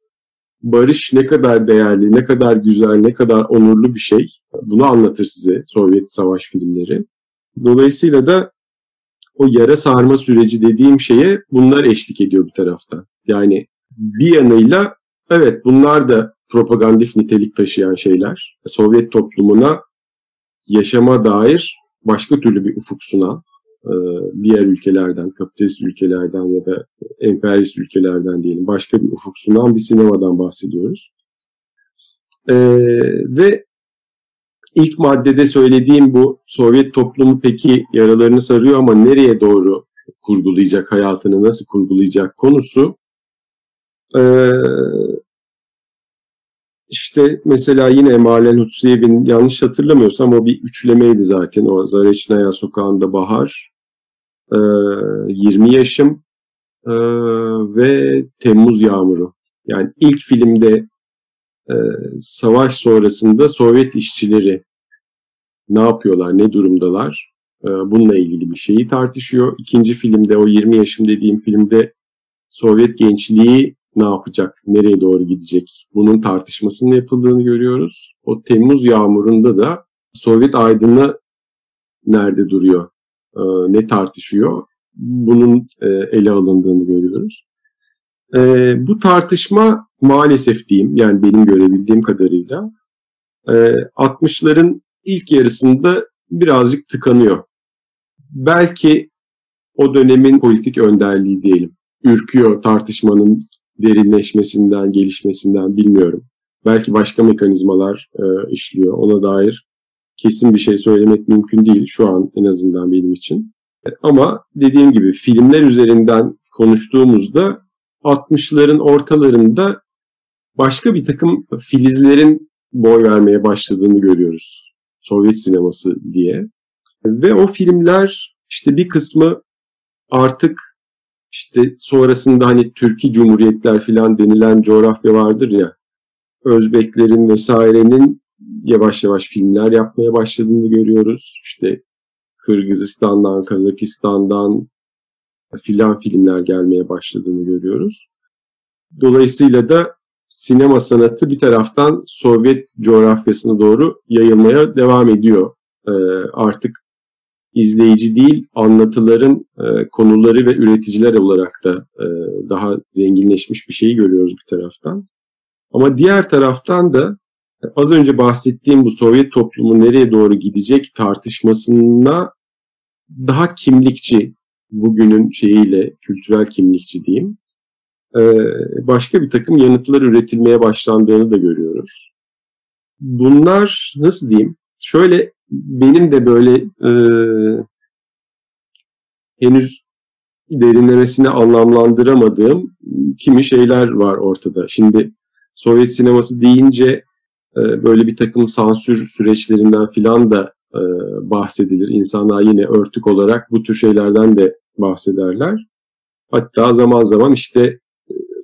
Barış ne kadar değerli, ne kadar güzel, ne kadar onurlu bir şey bunu anlatır size Sovyet savaş filmleri. Dolayısıyla da o yara sarma süreci dediğim şeye bunlar eşlik ediyor bir taraftan. Yani bir yanıyla evet bunlar da propagandif nitelik taşıyan şeyler. Sovyet toplumuna yaşama dair başka türlü bir ufuk sunan e, diğer ülkelerden, kapitalist ülkelerden ya da emperyalist ülkelerden diyelim başka bir ufuk sunan bir sinemadan bahsediyoruz. Ee, ve ilk maddede söylediğim bu Sovyet toplumu peki yaralarını sarıyor ama nereye doğru kurgulayacak, hayatını nasıl kurgulayacak konusu ee, işte mesela yine Malen Hutsiyev'in yanlış hatırlamıyorsam o bir üçlemeydi zaten. O Zareçnaya Sokağı'nda Bahar, e, 20 Yaşım e, ve Temmuz Yağmuru. Yani ilk filmde e, savaş sonrasında Sovyet işçileri ne yapıyorlar, ne durumdalar e, bununla ilgili bir şeyi tartışıyor. İkinci filmde o 20 yaşım dediğim filmde Sovyet gençliği ne yapacak, nereye doğru gidecek bunun tartışmasının yapıldığını görüyoruz. O Temmuz yağmurunda da Sovyet aydını nerede duruyor, e, ne tartışıyor bunun e, ele alındığını görüyoruz. E, bu tartışma maalesef diyeyim yani benim görebildiğim kadarıyla 60'ların ilk yarısında birazcık tıkanıyor. Belki o dönemin politik önderliği diyelim ürküyor tartışmanın derinleşmesinden, gelişmesinden bilmiyorum. Belki başka mekanizmalar e, işliyor. Ona dair kesin bir şey söylemek mümkün değil şu an en azından benim için. Ama dediğim gibi filmler üzerinden konuştuğumuzda 60'ların ortalarında başka bir takım filizlerin boy vermeye başladığını görüyoruz. Sovyet sineması diye. Ve o filmler işte bir kısmı artık işte sonrasında hani Türkiye Cumhuriyetler filan denilen coğrafya vardır ya. Özbeklerin vesairenin yavaş yavaş filmler yapmaya başladığını görüyoruz. İşte Kırgızistan'dan, Kazakistan'dan filan filmler gelmeye başladığını görüyoruz. Dolayısıyla da sinema sanatı bir taraftan Sovyet coğrafyasına doğru yayılmaya devam ediyor. Ee, artık izleyici değil anlatıların e, konuları ve üreticiler olarak da e, daha zenginleşmiş bir şeyi görüyoruz bir taraftan. Ama diğer taraftan da az önce bahsettiğim bu Sovyet toplumu nereye doğru gidecek tartışmasına daha kimlikçi bugünün şeyiyle kültürel kimlikçi diyeyim e, başka bir takım yanıtlar üretilmeye başlandığını da görüyoruz. Bunlar nasıl diyeyim şöyle benim de böyle e, henüz derinlemesine anlamlandıramadığım kimi şeyler var ortada. Şimdi Sovyet sineması deyince e, böyle bir takım sansür süreçlerinden filan da e, bahsedilir. İnsanlar yine örtük olarak bu tür şeylerden de bahsederler. Hatta zaman zaman işte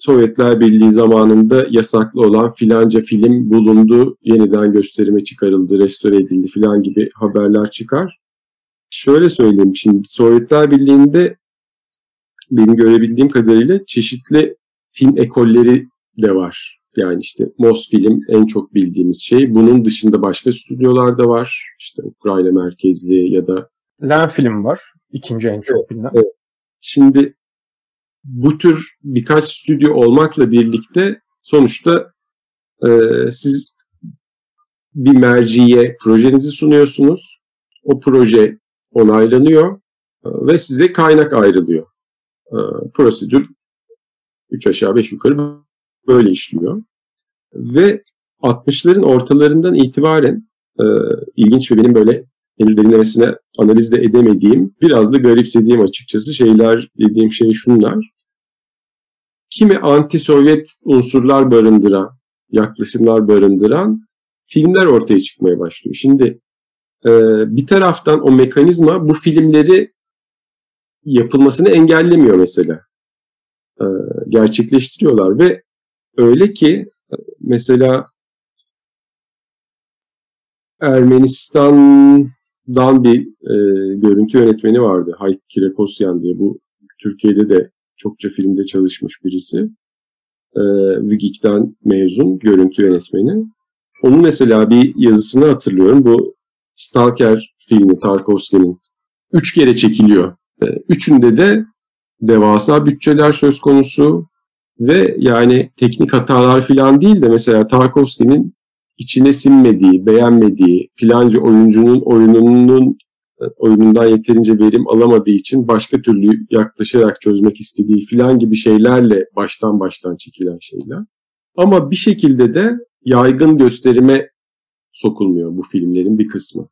Sovyetler Birliği zamanında yasaklı olan filanca film bulundu, yeniden gösterime çıkarıldı, restore edildi filan gibi haberler çıkar. Şöyle söyleyeyim şimdi Sovyetler Birliği'nde benim görebildiğim kadarıyla çeşitli film ekolleri de var. Yani işte Mosfilm en çok bildiğimiz şey. Bunun dışında başka stüdyolar da var. İşte Ukrayna merkezli ya da Len film var. İkinci en çok bilinen. Evet. Şimdi bu tür birkaç stüdyo olmakla birlikte sonuçta e, siz bir merciye projenizi sunuyorsunuz. O proje onaylanıyor e, ve size kaynak ayrılıyor. E, prosedür 3 aşağı 5 yukarı böyle işliyor. Ve 60'ların ortalarından itibaren e, ilginç ve benim böyle henüz derinlemesine analiz de edemediğim, biraz da garipsediğim açıkçası şeyler dediğim şey şunlar. Kimi anti-Sovyet unsurlar barındıran, yaklaşımlar barındıran filmler ortaya çıkmaya başlıyor. Şimdi e, bir taraftan o mekanizma bu filmleri yapılmasını engellemiyor mesela. E, gerçekleştiriyorlar ve öyle ki mesela Ermenistan'dan bir e, görüntü yönetmeni vardı. Hayk Kirekosyan diye. Bu Türkiye'de de çokça filmde çalışmış birisi. E, Vigik'ten mezun görüntü yönetmeni. Onun mesela bir yazısını hatırlıyorum. Bu Stalker filmi Tarkovski'nin. Üç kere çekiliyor. E, üçünde de devasa bütçeler söz konusu ve yani teknik hatalar falan değil de mesela Tarkovski'nin içine sinmediği, beğenmediği, filanca oyuncunun oyununun oyunundan yeterince verim alamadığı için başka türlü yaklaşarak çözmek istediği filan gibi şeylerle baştan baştan çekilen şeyler. Ama bir şekilde de yaygın gösterime sokulmuyor bu filmlerin bir kısmı.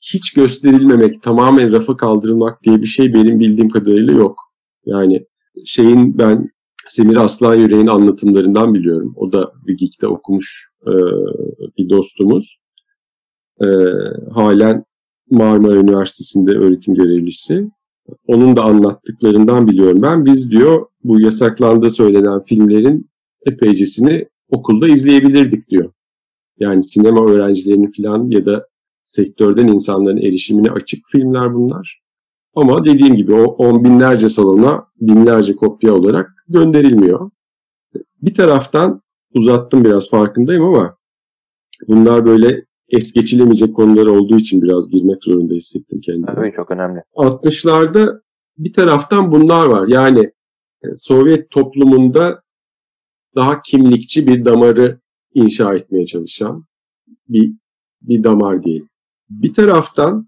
Hiç gösterilmemek, tamamen rafa kaldırılmak diye bir şey benim bildiğim kadarıyla yok. Yani şeyin ben Semir Aslan Yüreğin anlatımlarından biliyorum. O da bir geek'te okumuş e, bir dostumuz. E, halen Marmara Üniversitesi'nde öğretim görevlisi. Onun da anlattıklarından biliyorum ben. Biz diyor bu yasaklandığı söylenen filmlerin epeycesini okulda izleyebilirdik diyor. Yani sinema öğrencilerinin falan ya da sektörden insanların erişimine açık filmler bunlar. Ama dediğim gibi o on binlerce salona binlerce kopya olarak gönderilmiyor. Bir taraftan uzattım biraz farkındayım ama bunlar böyle es geçilemeyecek konular olduğu için biraz girmek zorunda hissettim kendimi. Tabii çok önemli. 60'larda bir taraftan bunlar var. Yani e, Sovyet toplumunda daha kimlikçi bir damarı inşa etmeye çalışan bir bir damar diyelim. Bir taraftan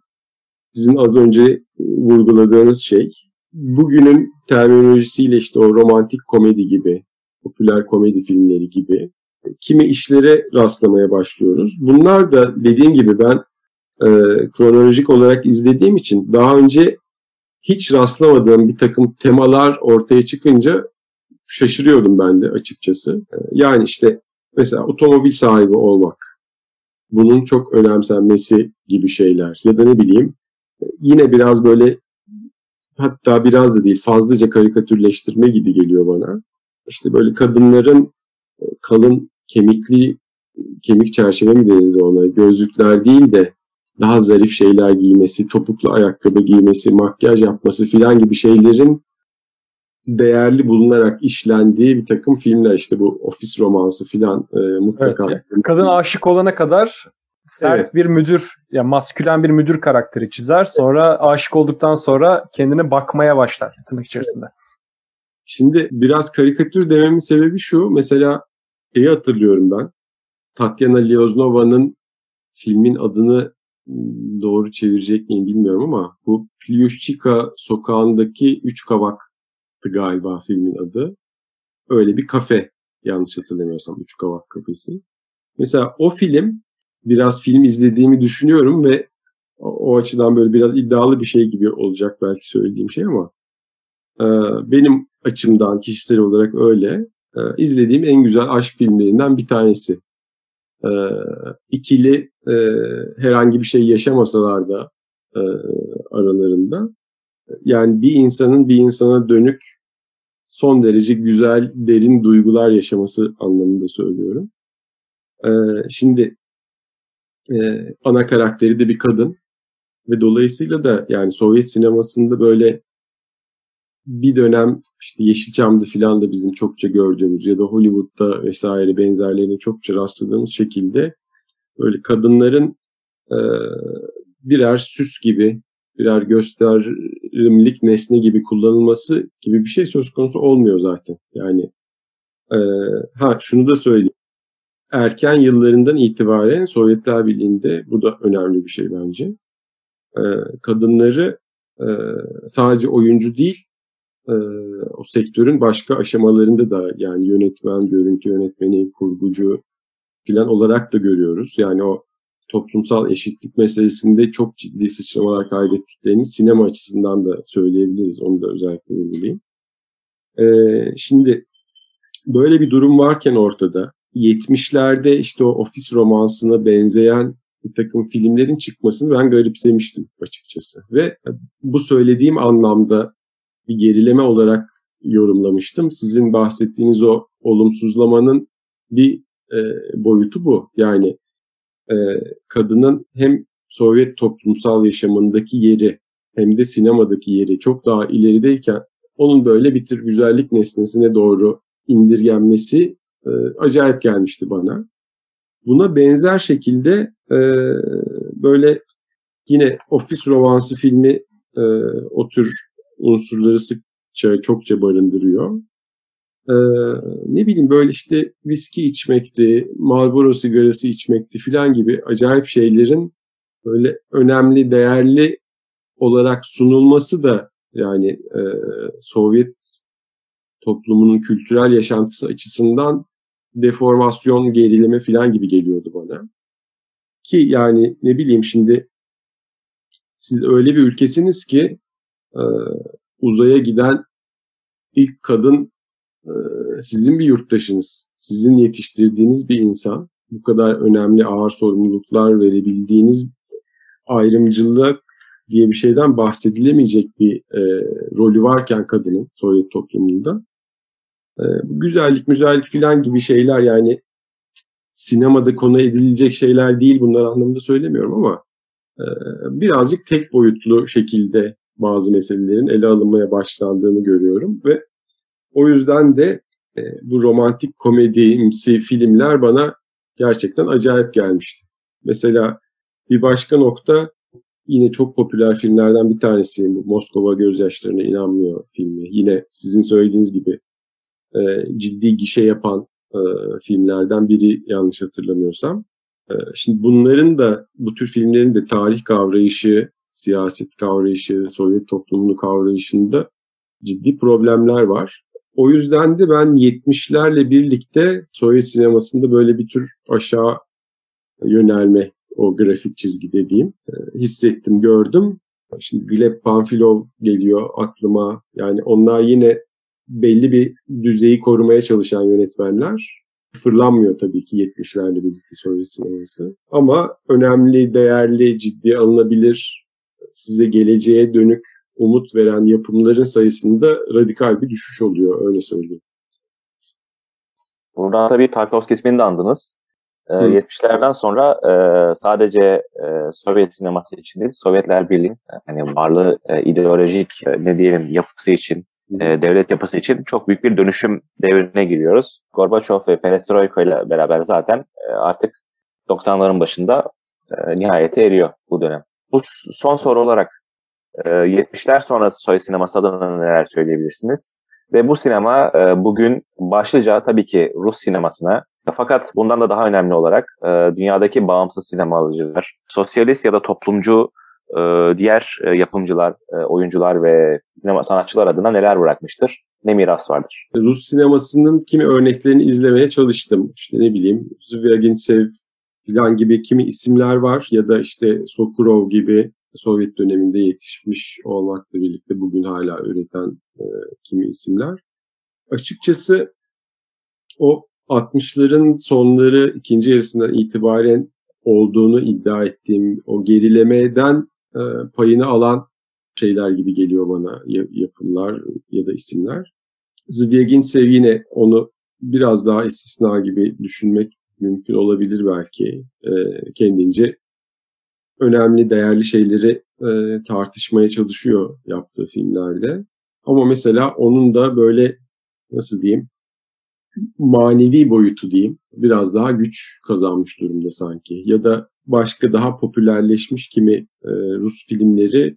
sizin az önce vurguladığınız şey bugünün terminolojisiyle işte o romantik komedi gibi, popüler komedi filmleri gibi kimi işlere rastlamaya başlıyoruz. Bunlar da dediğim gibi ben e, kronolojik olarak izlediğim için daha önce hiç rastlamadığım bir takım temalar ortaya çıkınca şaşırıyordum ben de açıkçası. E, yani işte mesela otomobil sahibi olmak, bunun çok önemsenmesi gibi şeyler ya da ne bileyim yine biraz böyle hatta biraz da değil fazlaca karikatürleştirme gibi geliyor bana. İşte böyle kadınların e, kalın kemikli kemik çerçeve mi denildi ona gözlükler değil de daha zarif şeyler giymesi, topuklu ayakkabı giymesi, makyaj yapması filan gibi şeylerin değerli bulunarak işlendiği bir takım filmler işte bu ofis romansı filan e, mutlaka. Evet, kadın aşık olana kadar sert evet. bir müdür, ya yani maskülen bir müdür karakteri çizer. Sonra aşık olduktan sonra kendine bakmaya başlar tırnak içerisinde. Şimdi biraz karikatür dememin sebebi şu. Mesela şeyi hatırlıyorum ben. Tatyana Lioznova'nın filmin adını doğru çevirecek miyim bilmiyorum ama bu Plyushchika sokağındaki Üç Kavak'tı galiba filmin adı. Öyle bir kafe yanlış hatırlamıyorsam Üç Kavak kafesi. Mesela o film biraz film izlediğimi düşünüyorum ve o, açıdan böyle biraz iddialı bir şey gibi olacak belki söylediğim şey ama benim açımdan kişisel olarak öyle e, izlediğim en güzel aşk filmlerinden bir tanesi. E, ikili e, herhangi bir şey yaşamasalar da e, aralarında yani bir insanın bir insana dönük son derece güzel, derin duygular yaşaması anlamında söylüyorum. Ee, şimdi e, ana karakteri de bir kadın ve dolayısıyla da yani Sovyet sinemasında böyle bir dönem işte Yeşilçam'da filan da bizim çokça gördüğümüz ya da Hollywood'da vesaire benzerlerine çokça rastladığımız şekilde böyle kadınların e, birer süs gibi, birer gösteri gösterimlik nesne gibi kullanılması gibi bir şey söz konusu olmuyor zaten. Yani e, ha şunu da söyleyeyim. Erken yıllarından itibaren Sovyetler Birliği'nde bu da önemli bir şey bence. E, kadınları e, sadece oyuncu değil e, o sektörün başka aşamalarında da yani yönetmen, görüntü yönetmeni, kurgucu filan olarak da görüyoruz. Yani o toplumsal eşitlik meselesinde çok ciddi sıçramalar kaydettiklerini sinema açısından da söyleyebiliriz. Onu da özellikle vurgulayayım. Ee, şimdi böyle bir durum varken ortada 70'lerde işte o ofis romansına benzeyen bir takım filmlerin çıkmasını ben garipsemiştim açıkçası. Ve bu söylediğim anlamda bir gerileme olarak yorumlamıştım. Sizin bahsettiğiniz o olumsuzlamanın bir e, boyutu bu. Yani e, kadının hem Sovyet toplumsal yaşamındaki yeri hem de sinemadaki yeri çok daha ilerideyken onun böyle bir tür güzellik nesnesine doğru indirgenmesi e, acayip gelmişti bana. Buna benzer şekilde e, böyle yine ofis romansı filmi e, o tür unsurları sıkça çokça barındırıyor. Ee, ne bileyim böyle işte viski içmekti, Marlboro sigarası içmekti filan gibi acayip şeylerin böyle önemli, değerli olarak sunulması da yani e, Sovyet toplumunun kültürel yaşantısı açısından deformasyon, gerileme filan gibi geliyordu bana. Ki yani ne bileyim şimdi siz öyle bir ülkesiniz ki e, uzaya giden ilk kadın e, sizin bir yurttaşınız, sizin yetiştirdiğiniz bir insan, bu kadar önemli ağır sorumluluklar verebildiğiniz ayrımcılık diye bir şeyden bahsedilemeyecek bir e, rolü varken kadının Sovyet toplumunda. E, güzellik, müzellik filan gibi şeyler yani sinemada konu edilecek şeyler değil bunlar anlamında söylemiyorum ama e, birazcık tek boyutlu şekilde bazı meselelerin ele alınmaya başlandığını görüyorum ve o yüzden de e, bu romantik komedimsi filmler bana gerçekten acayip gelmişti. Mesela bir başka nokta yine çok popüler filmlerden bir tanesi bu Moskova Gözyaşlarına inanmıyor filmi. Yine sizin söylediğiniz gibi e, ciddi gişe yapan e, filmlerden biri yanlış hatırlamıyorsam. E, şimdi bunların da bu tür filmlerin de tarih kavrayışı, siyaset kavrayışı, Sovyet toplumunu kavrayışında ciddi problemler var. O yüzden de ben 70'lerle birlikte Sovyet sinemasında böyle bir tür aşağı yönelme o grafik çizgi dediğim e, hissettim, gördüm. Şimdi Gleb Panfilov geliyor aklıma. Yani onlar yine belli bir düzeyi korumaya çalışan yönetmenler. Fırlanmıyor tabii ki 70'lerle birlikte Sovyet sineması. Ama önemli, değerli, ciddi alınabilir, size geleceğe dönük umut veren yapımların sayısında radikal bir düşüş oluyor öyle söyleyeyim. Buradan tabii Tarkovski ismini de andınız. Ee, 70'lerden sonra e, sadece e, Sovyet sineması için değil, Sovyetler Birliği hani varlığı e, ideolojik e, ne diyelim yapısı için, e, devlet yapısı için çok büyük bir dönüşüm devrine giriyoruz. Gorbaçov ve Perestroika ile beraber zaten e, artık 90'ların başında e, nihayete eriyor bu dönem. Bu son soru olarak 70'ler ee, sonrası Soy sineması adına neler söyleyebilirsiniz? Ve bu sinema e, bugün başlıca tabii ki Rus sinemasına fakat bundan da daha önemli olarak e, dünyadaki bağımsız sinemalıcılar, sosyalist ya da toplumcu e, diğer yapımcılar, oyuncular ve sinema sanatçılar adına neler bırakmıştır? Ne miras vardır? Rus sinemasının kimi örneklerini izlemeye çalıştım. İşte ne bileyim Zvyaginsev falan gibi kimi isimler var ya da işte Sokurov gibi Sovyet döneminde yetişmiş olmakla birlikte bugün hala üreten e, kimi isimler. Açıkçası o 60'ların sonları ikinci yarısından itibaren olduğunu iddia ettiğim o gerilemeden e, payını alan şeyler gibi geliyor bana yapımlar ya da isimler. Zvyagintsev yine onu biraz daha istisna gibi düşünmek mümkün olabilir belki e, kendince önemli, değerli şeyleri e, tartışmaya çalışıyor yaptığı filmlerde. Ama mesela onun da böyle nasıl diyeyim manevi boyutu diyeyim biraz daha güç kazanmış durumda sanki. Ya da başka daha popülerleşmiş kimi e, Rus filmleri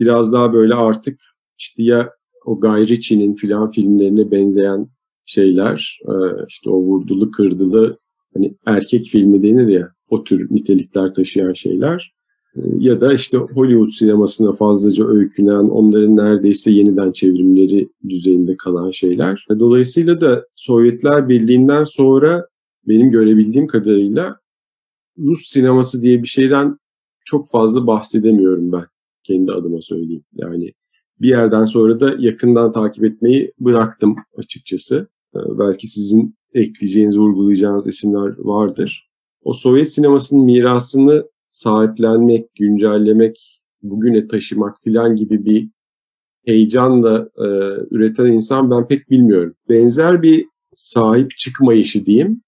biraz daha böyle artık işte ya o Guy Ritchie'nin filan filmlerine benzeyen şeyler e, işte o vurdulu kırdılı hani erkek filmi denir ya o tür nitelikler taşıyan şeyler e, ya da işte Hollywood sinemasına fazlaca öykünen onların neredeyse yeniden çevrimleri düzeyinde kalan şeyler. Dolayısıyla da Sovyetler Birliği'nden sonra benim görebildiğim kadarıyla Rus sineması diye bir şeyden çok fazla bahsedemiyorum ben kendi adıma söyleyeyim. Yani bir yerden sonra da yakından takip etmeyi bıraktım açıkçası. Ee, belki sizin ekleyeceğiniz, vurgulayacağınız isimler vardır. O Sovyet sinemasının mirasını sahiplenmek, güncellemek, bugüne taşımak filan gibi bir heyecanla e, üreten insan ben pek bilmiyorum. Benzer bir sahip çıkmayışı diyeyim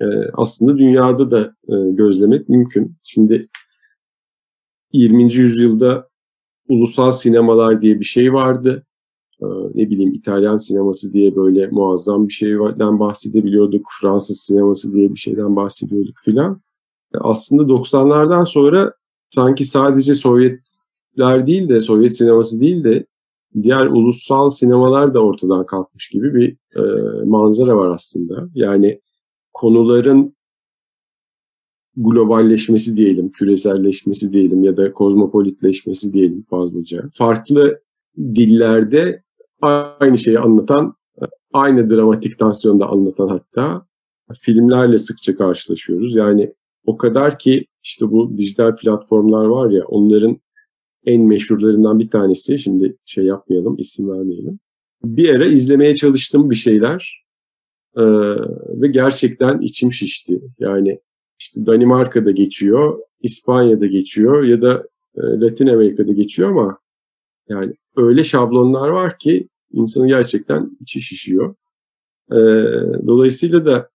e, aslında dünyada da e, gözlemek mümkün. Şimdi 20. yüzyılda ulusal sinemalar diye bir şey vardı. Ee, ne bileyim İtalyan sineması diye böyle muazzam bir şeyden bahsedebiliyorduk. Fransız sineması diye bir şeyden bahsediyorduk filan. Aslında 90'lardan sonra sanki sadece Sovyetler değil de Sovyet sineması değil de diğer ulusal sinemalar da ortadan kalkmış gibi bir e, manzara var aslında. Yani konuların globalleşmesi diyelim, küreselleşmesi diyelim ya da kozmopolitleşmesi diyelim fazlaca. Farklı dillerde aynı şeyi anlatan, aynı dramatik tansiyonda anlatan hatta filmlerle sıkça karşılaşıyoruz. Yani o kadar ki işte bu dijital platformlar var ya onların en meşhurlarından bir tanesi. Şimdi şey yapmayalım, isim vermeyelim. Bir ara izlemeye çalıştım bir şeyler ee, ve gerçekten içim şişti. Yani işte Danimarka'da geçiyor, İspanya'da geçiyor ya da Latin Amerika'da geçiyor ama yani öyle şablonlar var ki insanı gerçekten içi şişiyor. E, dolayısıyla da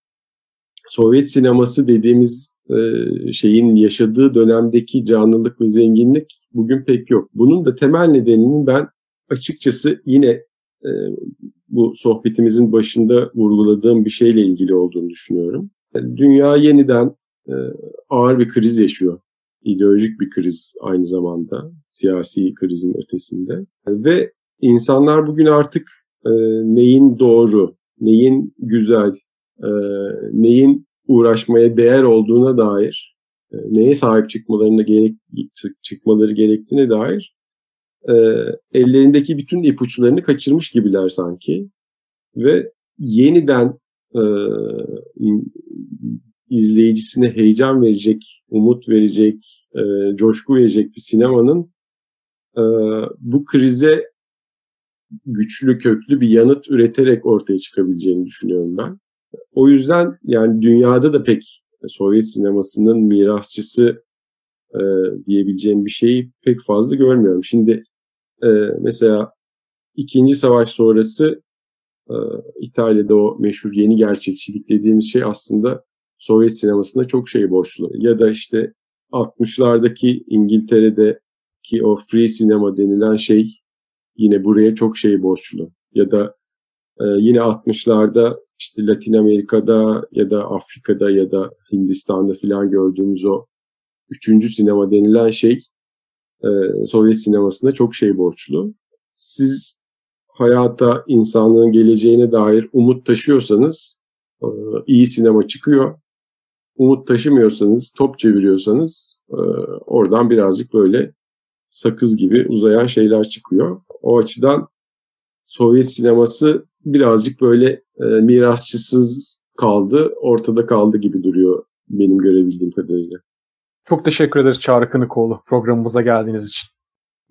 Sovyet sineması dediğimiz e, şeyin yaşadığı dönemdeki canlılık ve zenginlik bugün pek yok. Bunun da temel nedeninin ben açıkçası yine bu sohbetimizin başında vurguladığım bir şeyle ilgili olduğunu düşünüyorum. Dünya yeniden e, ağır bir kriz yaşıyor. İdeolojik bir kriz aynı zamanda siyasi krizin ötesinde. Ve insanlar bugün artık e, neyin doğru, neyin güzel, e, neyin uğraşmaya değer olduğuna dair, e, neye sahip çıkmalarına gerek çıkmaları gerektiğine dair e, ellerindeki bütün ipuçlarını kaçırmış gibiler sanki. Ve yeniden e, izleyicisine heyecan verecek, umut verecek, e, coşku verecek bir sinemanın e, bu krize güçlü, köklü bir yanıt üreterek ortaya çıkabileceğini düşünüyorum ben. O yüzden yani dünyada da pek Sovyet sinemasının mirasçısı e, diyebileceğim bir şeyi pek fazla görmüyorum. Şimdi e, mesela ikinci savaş sonrası e, İtalya'da o meşhur yeni gerçekçilik dediğimiz şey aslında Sovyet sinemasında çok şey borçlu. Ya da işte 60'lardaki İngiltere'deki o free sinema denilen şey yine buraya çok şey borçlu. Ya da e, yine 60'larda işte Latin Amerika'da ya da Afrika'da ya da Hindistan'da filan gördüğümüz o üçüncü sinema denilen şey e, Sovyet sinemasında çok şey borçlu. Siz hayata, insanlığın geleceğine dair umut taşıyorsanız e, iyi sinema çıkıyor umut taşımıyorsanız, top çeviriyorsanız e, oradan birazcık böyle sakız gibi uzayan şeyler çıkıyor. O açıdan Sovyet sineması birazcık böyle e, mirasçısız kaldı, ortada kaldı gibi duruyor benim görebildiğim kadarıyla. Çok teşekkür ederiz Çağrı Kınıkoğlu programımıza geldiğiniz için.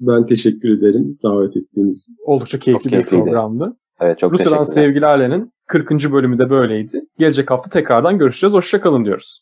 Ben teşekkür ederim davet ettiğiniz için. Oldukça keyifli çok bir keyifliydi. programdı. Evet çok Rusya'dan sevgilerle'nin 40. bölümü de böyleydi. Gelecek hafta tekrardan görüşeceğiz. Hoşçakalın diyoruz.